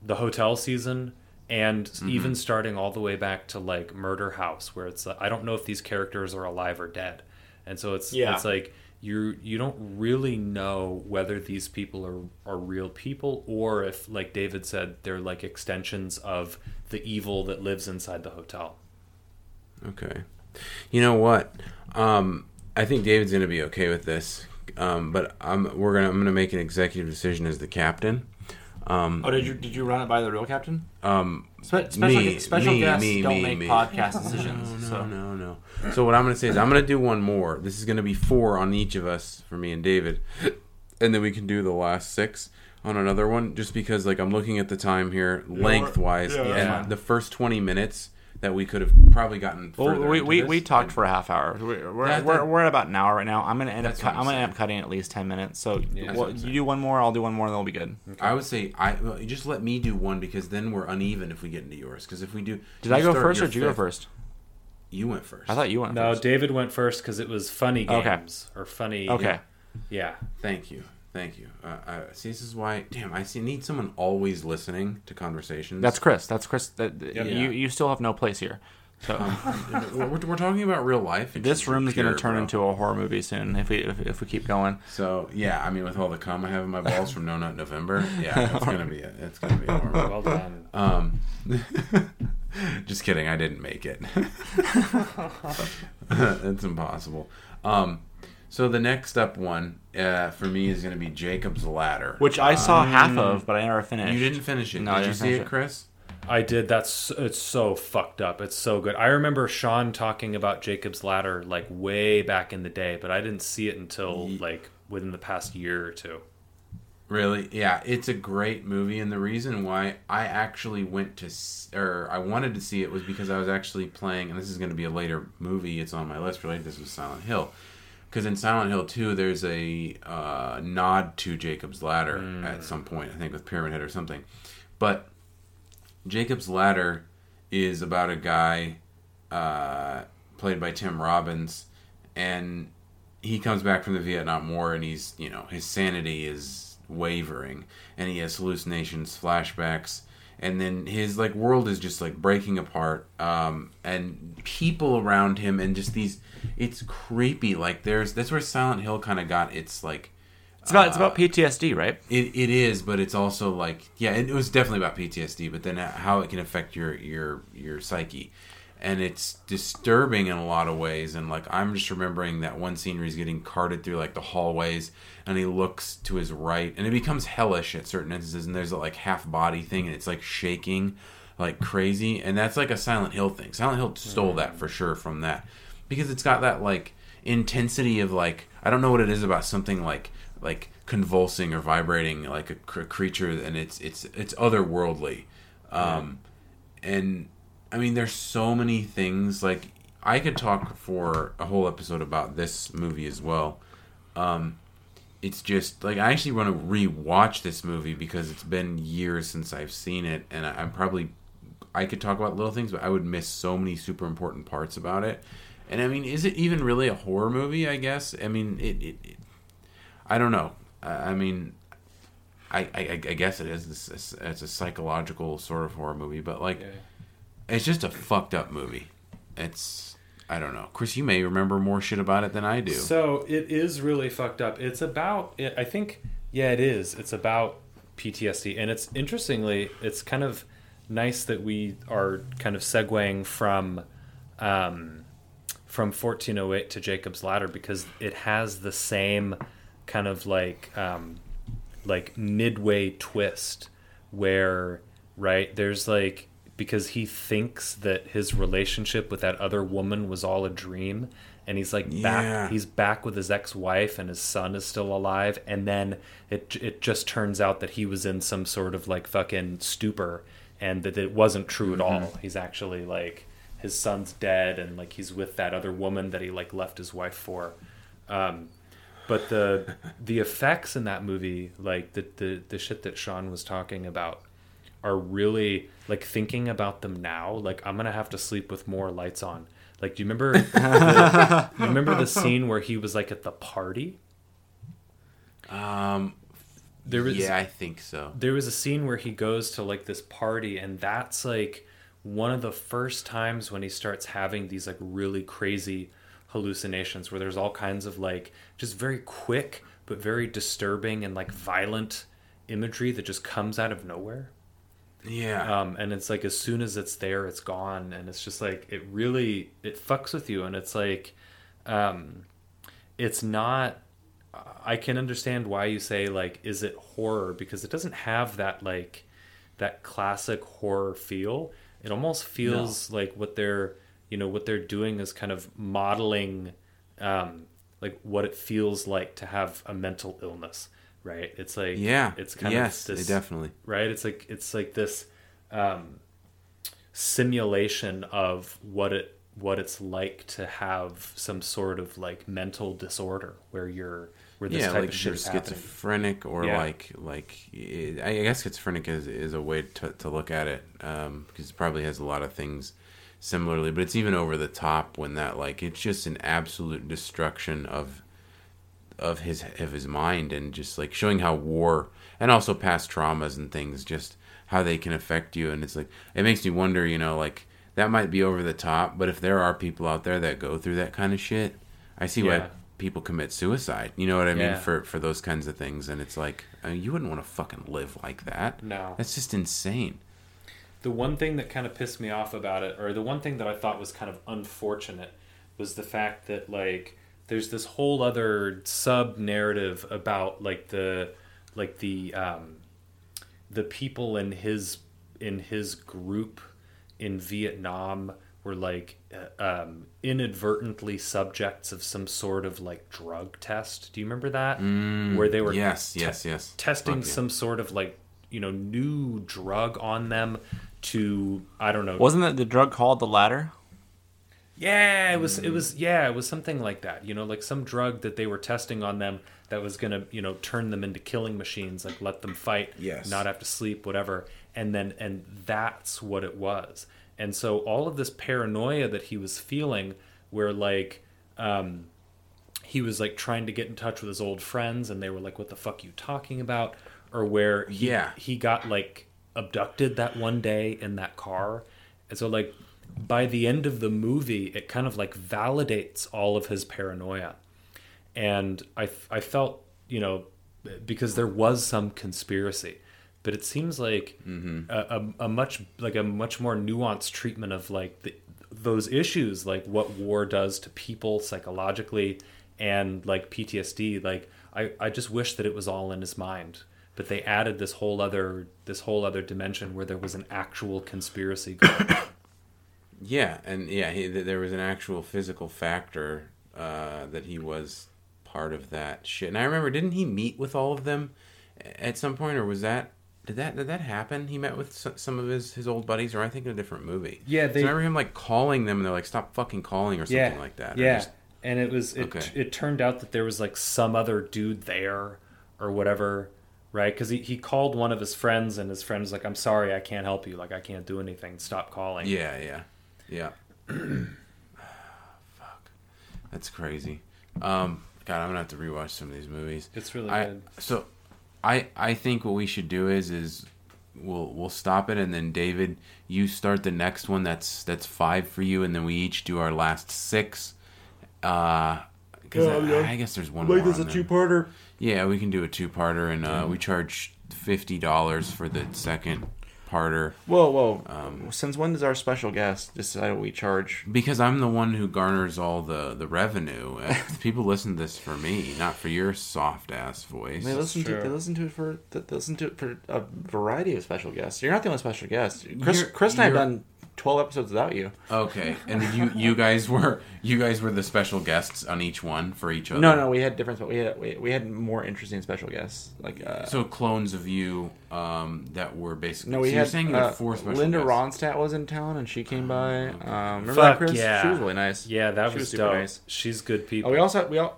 the hotel season, and
Mm-hmm.
even starting all the way back to like Murder House, where it's like, I don't know if these characters are alive or dead, and so it's
Yeah.
it's like you you don't really know whether these people are are real people or if like David said they're like extensions of the evil that lives inside the hotel.
Okay. You know what? Um, I think David's going to be okay with this. Um, but I'm we're gonna I'm gonna make an executive decision as the captain. Um,
Oh, did you did you run it by the real captain?
um,
Spe- special
Me,
special
me,
guests
me,
don't
me,
make
me.
podcast decisions.
no,
so.
no, no. So what I'm gonna say is I'm gonna do one more. This is gonna be four on each of us for me and David, and then we can do the last six on another one. Just because like I'm looking at the time here, lengthwise,
yeah,
and
fine.
the first 20 minutes that we could have probably gotten.
Well, we,
into
we,
this.
we talked for a half hour. We're, we're,
That-
we're,
that-
we're at about an hour right now. I'm gonna end up
That's
cut,
what
I'm
I'm
gonna end up cutting at least ten minutes. So
Yeah.
well, you do one more, I'll do one more, and then we'll be good.
I would say I well, just let me do one because then we're uneven if we get into yours. Because if we do,
Did I go first or did you go first?
You went first.
I thought you went
No,
first.
David went first because it was funny
Okay.
games or funny.
Okay.
Yeah.
Thank you, thank you. Uh, I, see, this is why. Damn, I see. Need someone always listening to conversations.
That's Chris. That's Chris. That,
Yep.
You you still have no place here. So
we're, we're talking about real life. It's
this room is gonna turn
bro.
into a horror movie soon if we if, if we keep going.
So yeah, I mean, with all the cum I have in my balls from No Nut November, yeah, it's gonna be a, it's gonna be a horror movie.
Well done.
Um, just kidding. I didn't make it. That's impossible. Um, so the next up one uh, for me is going to be Jacob's Ladder,
Which I saw half of, but I never finished.
you didn't finish it.
No,
Did you see
finish
it,
it.
Chris?
I did. That's it's so fucked up. It's so good. I remember Sean talking about Jacob's Ladder like way back in the day, but I didn't see it until
Ye-
like within the past year or two.
Really? Yeah, it's a great movie, and the reason why I actually went to or I wanted to see it was because I was actually playing, and this is going to be a later movie. It's on my list related. This was Silent Hill, because in Silent Hill 2, there's a uh, nod to Jacob's Ladder at some point. I think with Pyramid Head or something, but Jacob's Ladder is about a guy uh, played by Tim Robbins, and he comes back from the Vietnam War, and he's you know his sanity is wavering, and he has hallucinations, flashbacks, and then his like world is just like breaking apart, um, and people around him, and just these, it's creepy. Like there's that's where Silent Hill kind of got its like.
It's about it's
uh,
about PTSD, right?
it, it is, but it's also like yeah, it, was definitely about PTSD, but then how it can affect your your your psyche, and it's disturbing in a lot of ways. And like I'm just remembering that one scene where he's getting carted through like the hallways, and he looks to his right, and it becomes hellish at certain instances, and there's a like half body thing, and it's like shaking like crazy, and that's like a Silent Hill thing. Silent Hill stole that for sure from that because it's got that like intensity of like I don't know what it is about something like like convulsing or vibrating like a, cr- creature and it's it's it's otherworldly um and i mean there's so many things like i could talk for a whole episode about this movie as well um it's just like i actually want to re-watch this movie because it's been years since i've seen it and I, i'm probably i could talk about little things but i would miss so many super important parts about it and i mean is it even really a horror movie i guess i mean it, it, it I don't know. I I mean, I, I, I guess it is. It's, it's, it's a psychological sort of horror movie, but like, it's just a fucked up movie. It's I don't know, Chris. You may remember more shit about it than I do.
So it is really fucked up. It's about. I think. Yeah, it is. It's about PTSD, and it's interestingly, it's kind of nice that we are kind of segueing from. Um, from 1408 to Jacob's Ladder because it has the same kind of like um, like midway twist where right there's like because he thinks that his relationship with that other woman was all a dream and he's like
Yeah.
back he's back with his ex-wife and his son is still alive and then it it just turns out that he was in some sort of like fucking stupor and that it wasn't true at all. He's actually like his son's dead and like he's with that other woman that he like left his wife for. Um but the the effects in that movie like the, the the shit that sean was talking about are really like thinking about them now like i'm gonna have to sleep with more lights on Like, do you remember? the, you remember the scene where he was like at the party?
Um,
There was
yeah, I think so.
there was a scene where he goes to like this party and that's like one of the first times when he starts having these like really crazy hallucinations where there's all kinds of like just very quick but very disturbing and like violent imagery that just comes out of nowhere
Yeah,
um, and it's like as soon as it's there it's gone. And it's just like it really it fucks with you. And it's like um, it's not i can understand why you say like is it horror? Because it doesn't have that like that classic horror feel. It almost feels like what they're you know what they're doing is kind of modeling um, like what it feels like to have a mental illness right it's like
yeah,
it's kind
yes,
of this
definitely.
right it's like it's like this um, simulation of what it what it's like to have some sort of like mental disorder where you're where this
yeah,
type
like
of shit is happening.
schizophrenic or
Yeah.
like like I guess schizophrenic is is a way to to look at it um, because it probably has a lot of things similarly, but it's even over the top when that like it's just an absolute destruction of of his of his mind and just like showing how war and also past traumas and things just how they can affect you. And it's like it makes me wonder you know like that might be over the top but if there are people out there that go through that kind of shit i see
Yeah.
why people commit suicide. You know what i mean? For for those kinds of things. And it's like I mean, you wouldn't want to fucking live like that.
No.
that's just insane.
The one thing that kind of pissed me off about it or the one thing that i thought was kind of unfortunate was the fact that like there's this whole other sub narrative about like the like the um the people in his in his group in Vietnam were like uh, um, inadvertently subjects of some sort of like drug test. Do you remember that? Mm, Where they were
yes
te-
yes yes
testing
Fuck yeah.
some sort of like you know new drug on them to I don't know.
Wasn't that the drug called the ladder?
Yeah, it was. It was. Yeah, it was something like that. You know, like some drug that they were testing on them that was gonna, you know, turn them into killing machines, like let them fight,
Yes.
not have to sleep, whatever. And then, and that's what it was. And so all of this paranoia that he was feeling, where like, um, he was like trying to get in touch with his old friends, and they were like, "What the fuck you talking about?" Or where he,
Yeah.
he got like abducted that one day in that car, and so like by the end of the movie, it kind of like validates all of his paranoia, and I I felt you know because there was some conspiracy, but it seems like mm-hmm. a, a, a much like a much more nuanced treatment of like the, those issues, like what war does to people psychologically, and like PTSD. Like I I just wish that it was all in his mind. But they added this whole other this whole other dimension where there was an actual conspiracy going.
Yeah, and yeah, he, th- there was an actual physical factor uh, that he was part of that shit. And I remember, didn't he meet with all of them at some point, or was that did that did that happen? He met with some of his his old buddies, or I think in a different movie.
Yeah, they-
I remember him like calling them, and they're like, "Stop fucking calling" or something like that.
Yeah,
just-
and it was it,
Okay.
it turned out that there was like some other dude there or whatever, right? Because he, he called one of his friends, and his friend was like, "I'm sorry, I can't help you. Like, I can't do anything. Stop calling."
yeah, yeah, yeah. Fuck, that's crazy. Um, God, I'm gonna have to rewatch some of these movies.
It's really
I,
good.
So, I I think what we should do is is we'll we'll stop it and then David, you start the next one. That's that's five for you, and then we each do our last six. Uh, because I, I guess there's one more. on there.
two-parter.
Yeah, we can do a two-parter, and uh, we charge fifty dollars for the second parter
Whoa, whoa.
Um,
Since when does our special guest decide what we charge?
because I'm the one who garners all the the revenue. Uh, People listen to this for me, not for your soft ass voice.
They listen to they listen to it for they listen to it for a variety of special guests. You're not the only special guest. Chris,
You're-
Chris and I have done twelve episodes without you.
Okay, and you you guys were you guys were the special guests on each one for each other.
No, no, we had different, but we had we, we had more interesting special guests. Like uh,
So clones of you um, that were basically.
no, we
so you're
had
saying you had
uh,
four special
Linda
guests.
Ronstadt was in town and she came by. Um, remember
Fuck
that, Chris?
yeah.
She was really nice.
Yeah, that
She
was,
was super
dope.
nice.
She's good people.
Oh, we also we all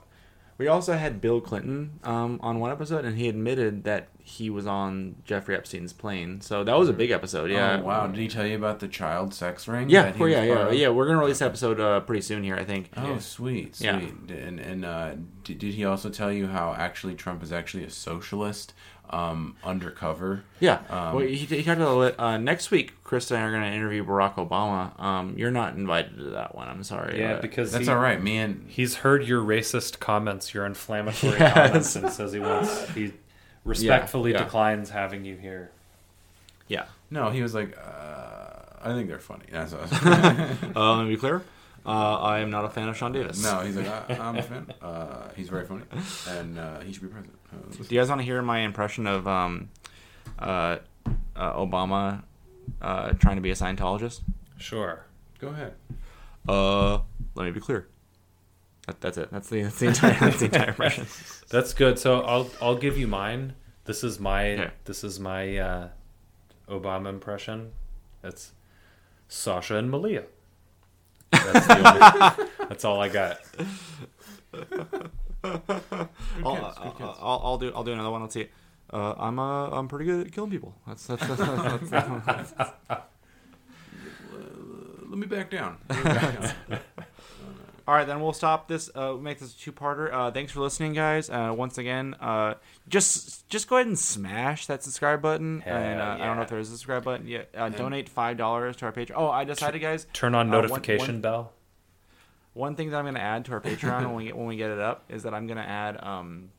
we also had Bill Clinton um, on one episode, and he admitted that he was on Jeffrey Epstein's plane. So that was a big episode. Yeah.
Oh, wow. Did he tell you about the child sex ring?
Yeah,
that he
well, yeah, yeah,
of?
yeah. We're gonna release that episode uh, pretty soon here, I think.
Oh, sweet, sweet.
Yeah.
And and uh, did, did he also tell you how actually Trump is actually a socialist um, undercover?
Yeah.
Um,
well, he, he talked about. Uh, next week, Chris and I are going to interview Barack Obama. Um, you're not invited to that one. I'm sorry.
Yeah, because
That's
he,
all right. Me and
he's heard your racist comments, your inflammatory
Yes.
comments, and says he wants he respectfully
yeah.
declines having you here.
yeah.
no, he was like, uh, I think they're funny. That's what
Uh, let me be clear. Uh, I am not a fan of Sean Davis.
no, he's like, I, I'm a fan. Uh, he's very funny, and uh, he should be president.
Do you guys want to hear my impression of um, uh, uh, Obama uh, trying to be a Scientologist?
Sure.
go ahead.
Uh, let me be clear. That, that's it. That's the, that's the entire that's the entire impression.
That's good. So I'll I'll give you mine. This is my
Okay.
this is my uh, Obama impression. That's Sasha and Malia. That's, the only, that's all I got.
I'll, I'll. Do I'll do another one. Let's see. Uh, I'm uh, I'm pretty good at killing people. That's that's, that's, that's, that's
Let me back down. Me back down.
All right, then we'll stop this. Uh, make this a two-parter. Uh, thanks for listening, guys. Uh, once again, uh, just just go ahead and smash that subscribe button.
Hell
and uh, I don't know if there is a subscribe button yet. Uh, donate five dollars to our Patreon. Oh, I decided, guys.
Turn on
Uh, one-
notification
one-
bell.
One thing that I'm going to add to our Patreon when we get when we get it up is that I'm going to add um,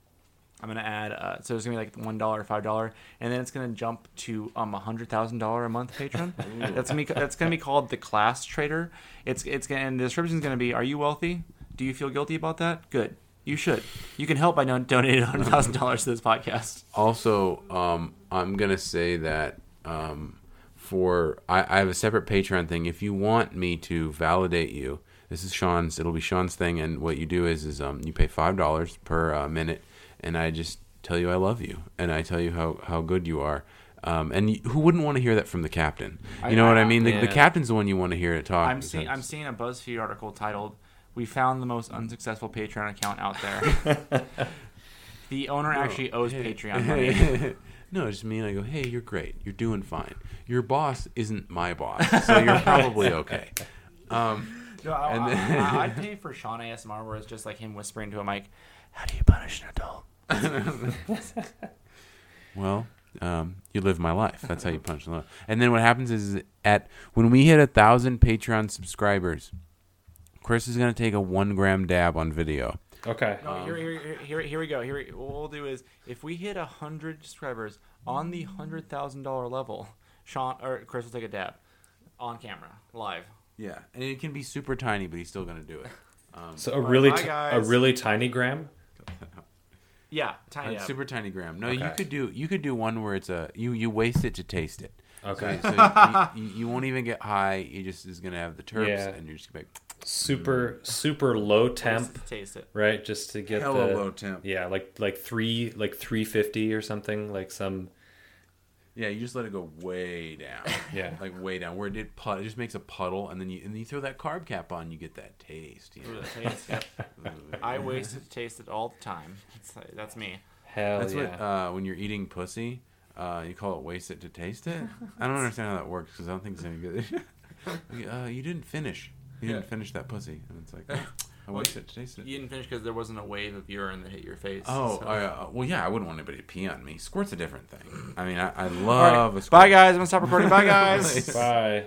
I'm going to add uh, so it's going to be like one dollar, five dollar, and then it's going to jump to um a hundred thousand dollar a month Patreon. that's gonna be that's going to be called the Class Trader. It's it's gonna, and the description is going to be: Are you wealthy? Do you feel guilty about that? Good. You should. You can help by don- donating hundred thousand dollars to this podcast.
Also, um, I'm gonna say that um, for I, I have a separate Patreon thing. If you want me to validate you, this is Sean's. It'll be Sean's thing, and what you do is is um, you pay five dollars per uh, minute, and I just tell you I love you, and I tell you how how good you are. Um, and y- who wouldn't want to hear that from the captain? You know what I mean? The, the captain's the one you want to hear it talk.
I'm seeing I'm seeing a BuzzFeed article titled "We found the most unsuccessful Patreon account out there." the owner actually owes Patreon money.
no, it's just me, and I go, "Hey, you're great. You're doing fine. Your boss isn't my boss, so you're probably okay." Um,
No, I,
And
I,
then-
I, I'd pay for Sean ASMR where it's just like him whispering to a mic, "How do you punish an adult?"
well, um, you live my life. That's how you punch the life. And then what happens is at when we hit a thousand Patreon subscribers, Chris is gonna take a one gram dab on video.
Okay.
No, here, here, here, here, here we go. Here, we- what we'll do is if we hit a hundred subscribers on the hundred thousand dollar level, Sean or Chris will take a dab on camera, live.
Yeah, and it can be super tiny, but he's still gonna do it. Um,
So a really
bye,
t- a really tiny gram.
Yeah, tiny
a super tiny gram. No, you could do you could do one where it's a you you waste it to taste it.
Okay.
So, so you, you, you won't even get high. You just is gonna have the terps,
Yeah.
and you're just gonna be
Super super low
Taste
temp,
it, Taste it.
right? Just to get
hella
the
low temp.
yeah, like like three like three fifty or something, like some
Yeah, you just let it go way down.
Yeah.
like way down where it did put. It just makes a puddle, and then you and then you throw that carb cap on, you get that taste. You
Ooh,
know?
the taste, yep. I wasted taste it all the time. That's, that's me.
hell
That's
yeah.
what uh, when you're eating pussy, uh, you call it waste it to taste it. I don't understand how that works because I don't think it's any good. uh, you didn't finish. You didn't
Yeah.
finish that pussy, and it's like oh, I waste it to taste it.
You didn't finish because there wasn't a wave of urine that hit your face.
Oh,
so-
uh, well, yeah. I wouldn't want anybody to pee on me. Squirt's a different thing. I mean, I, I
All right.
love a squirt.
Bye, guys. I'm gonna stop recording. Bye, guys.
Bye.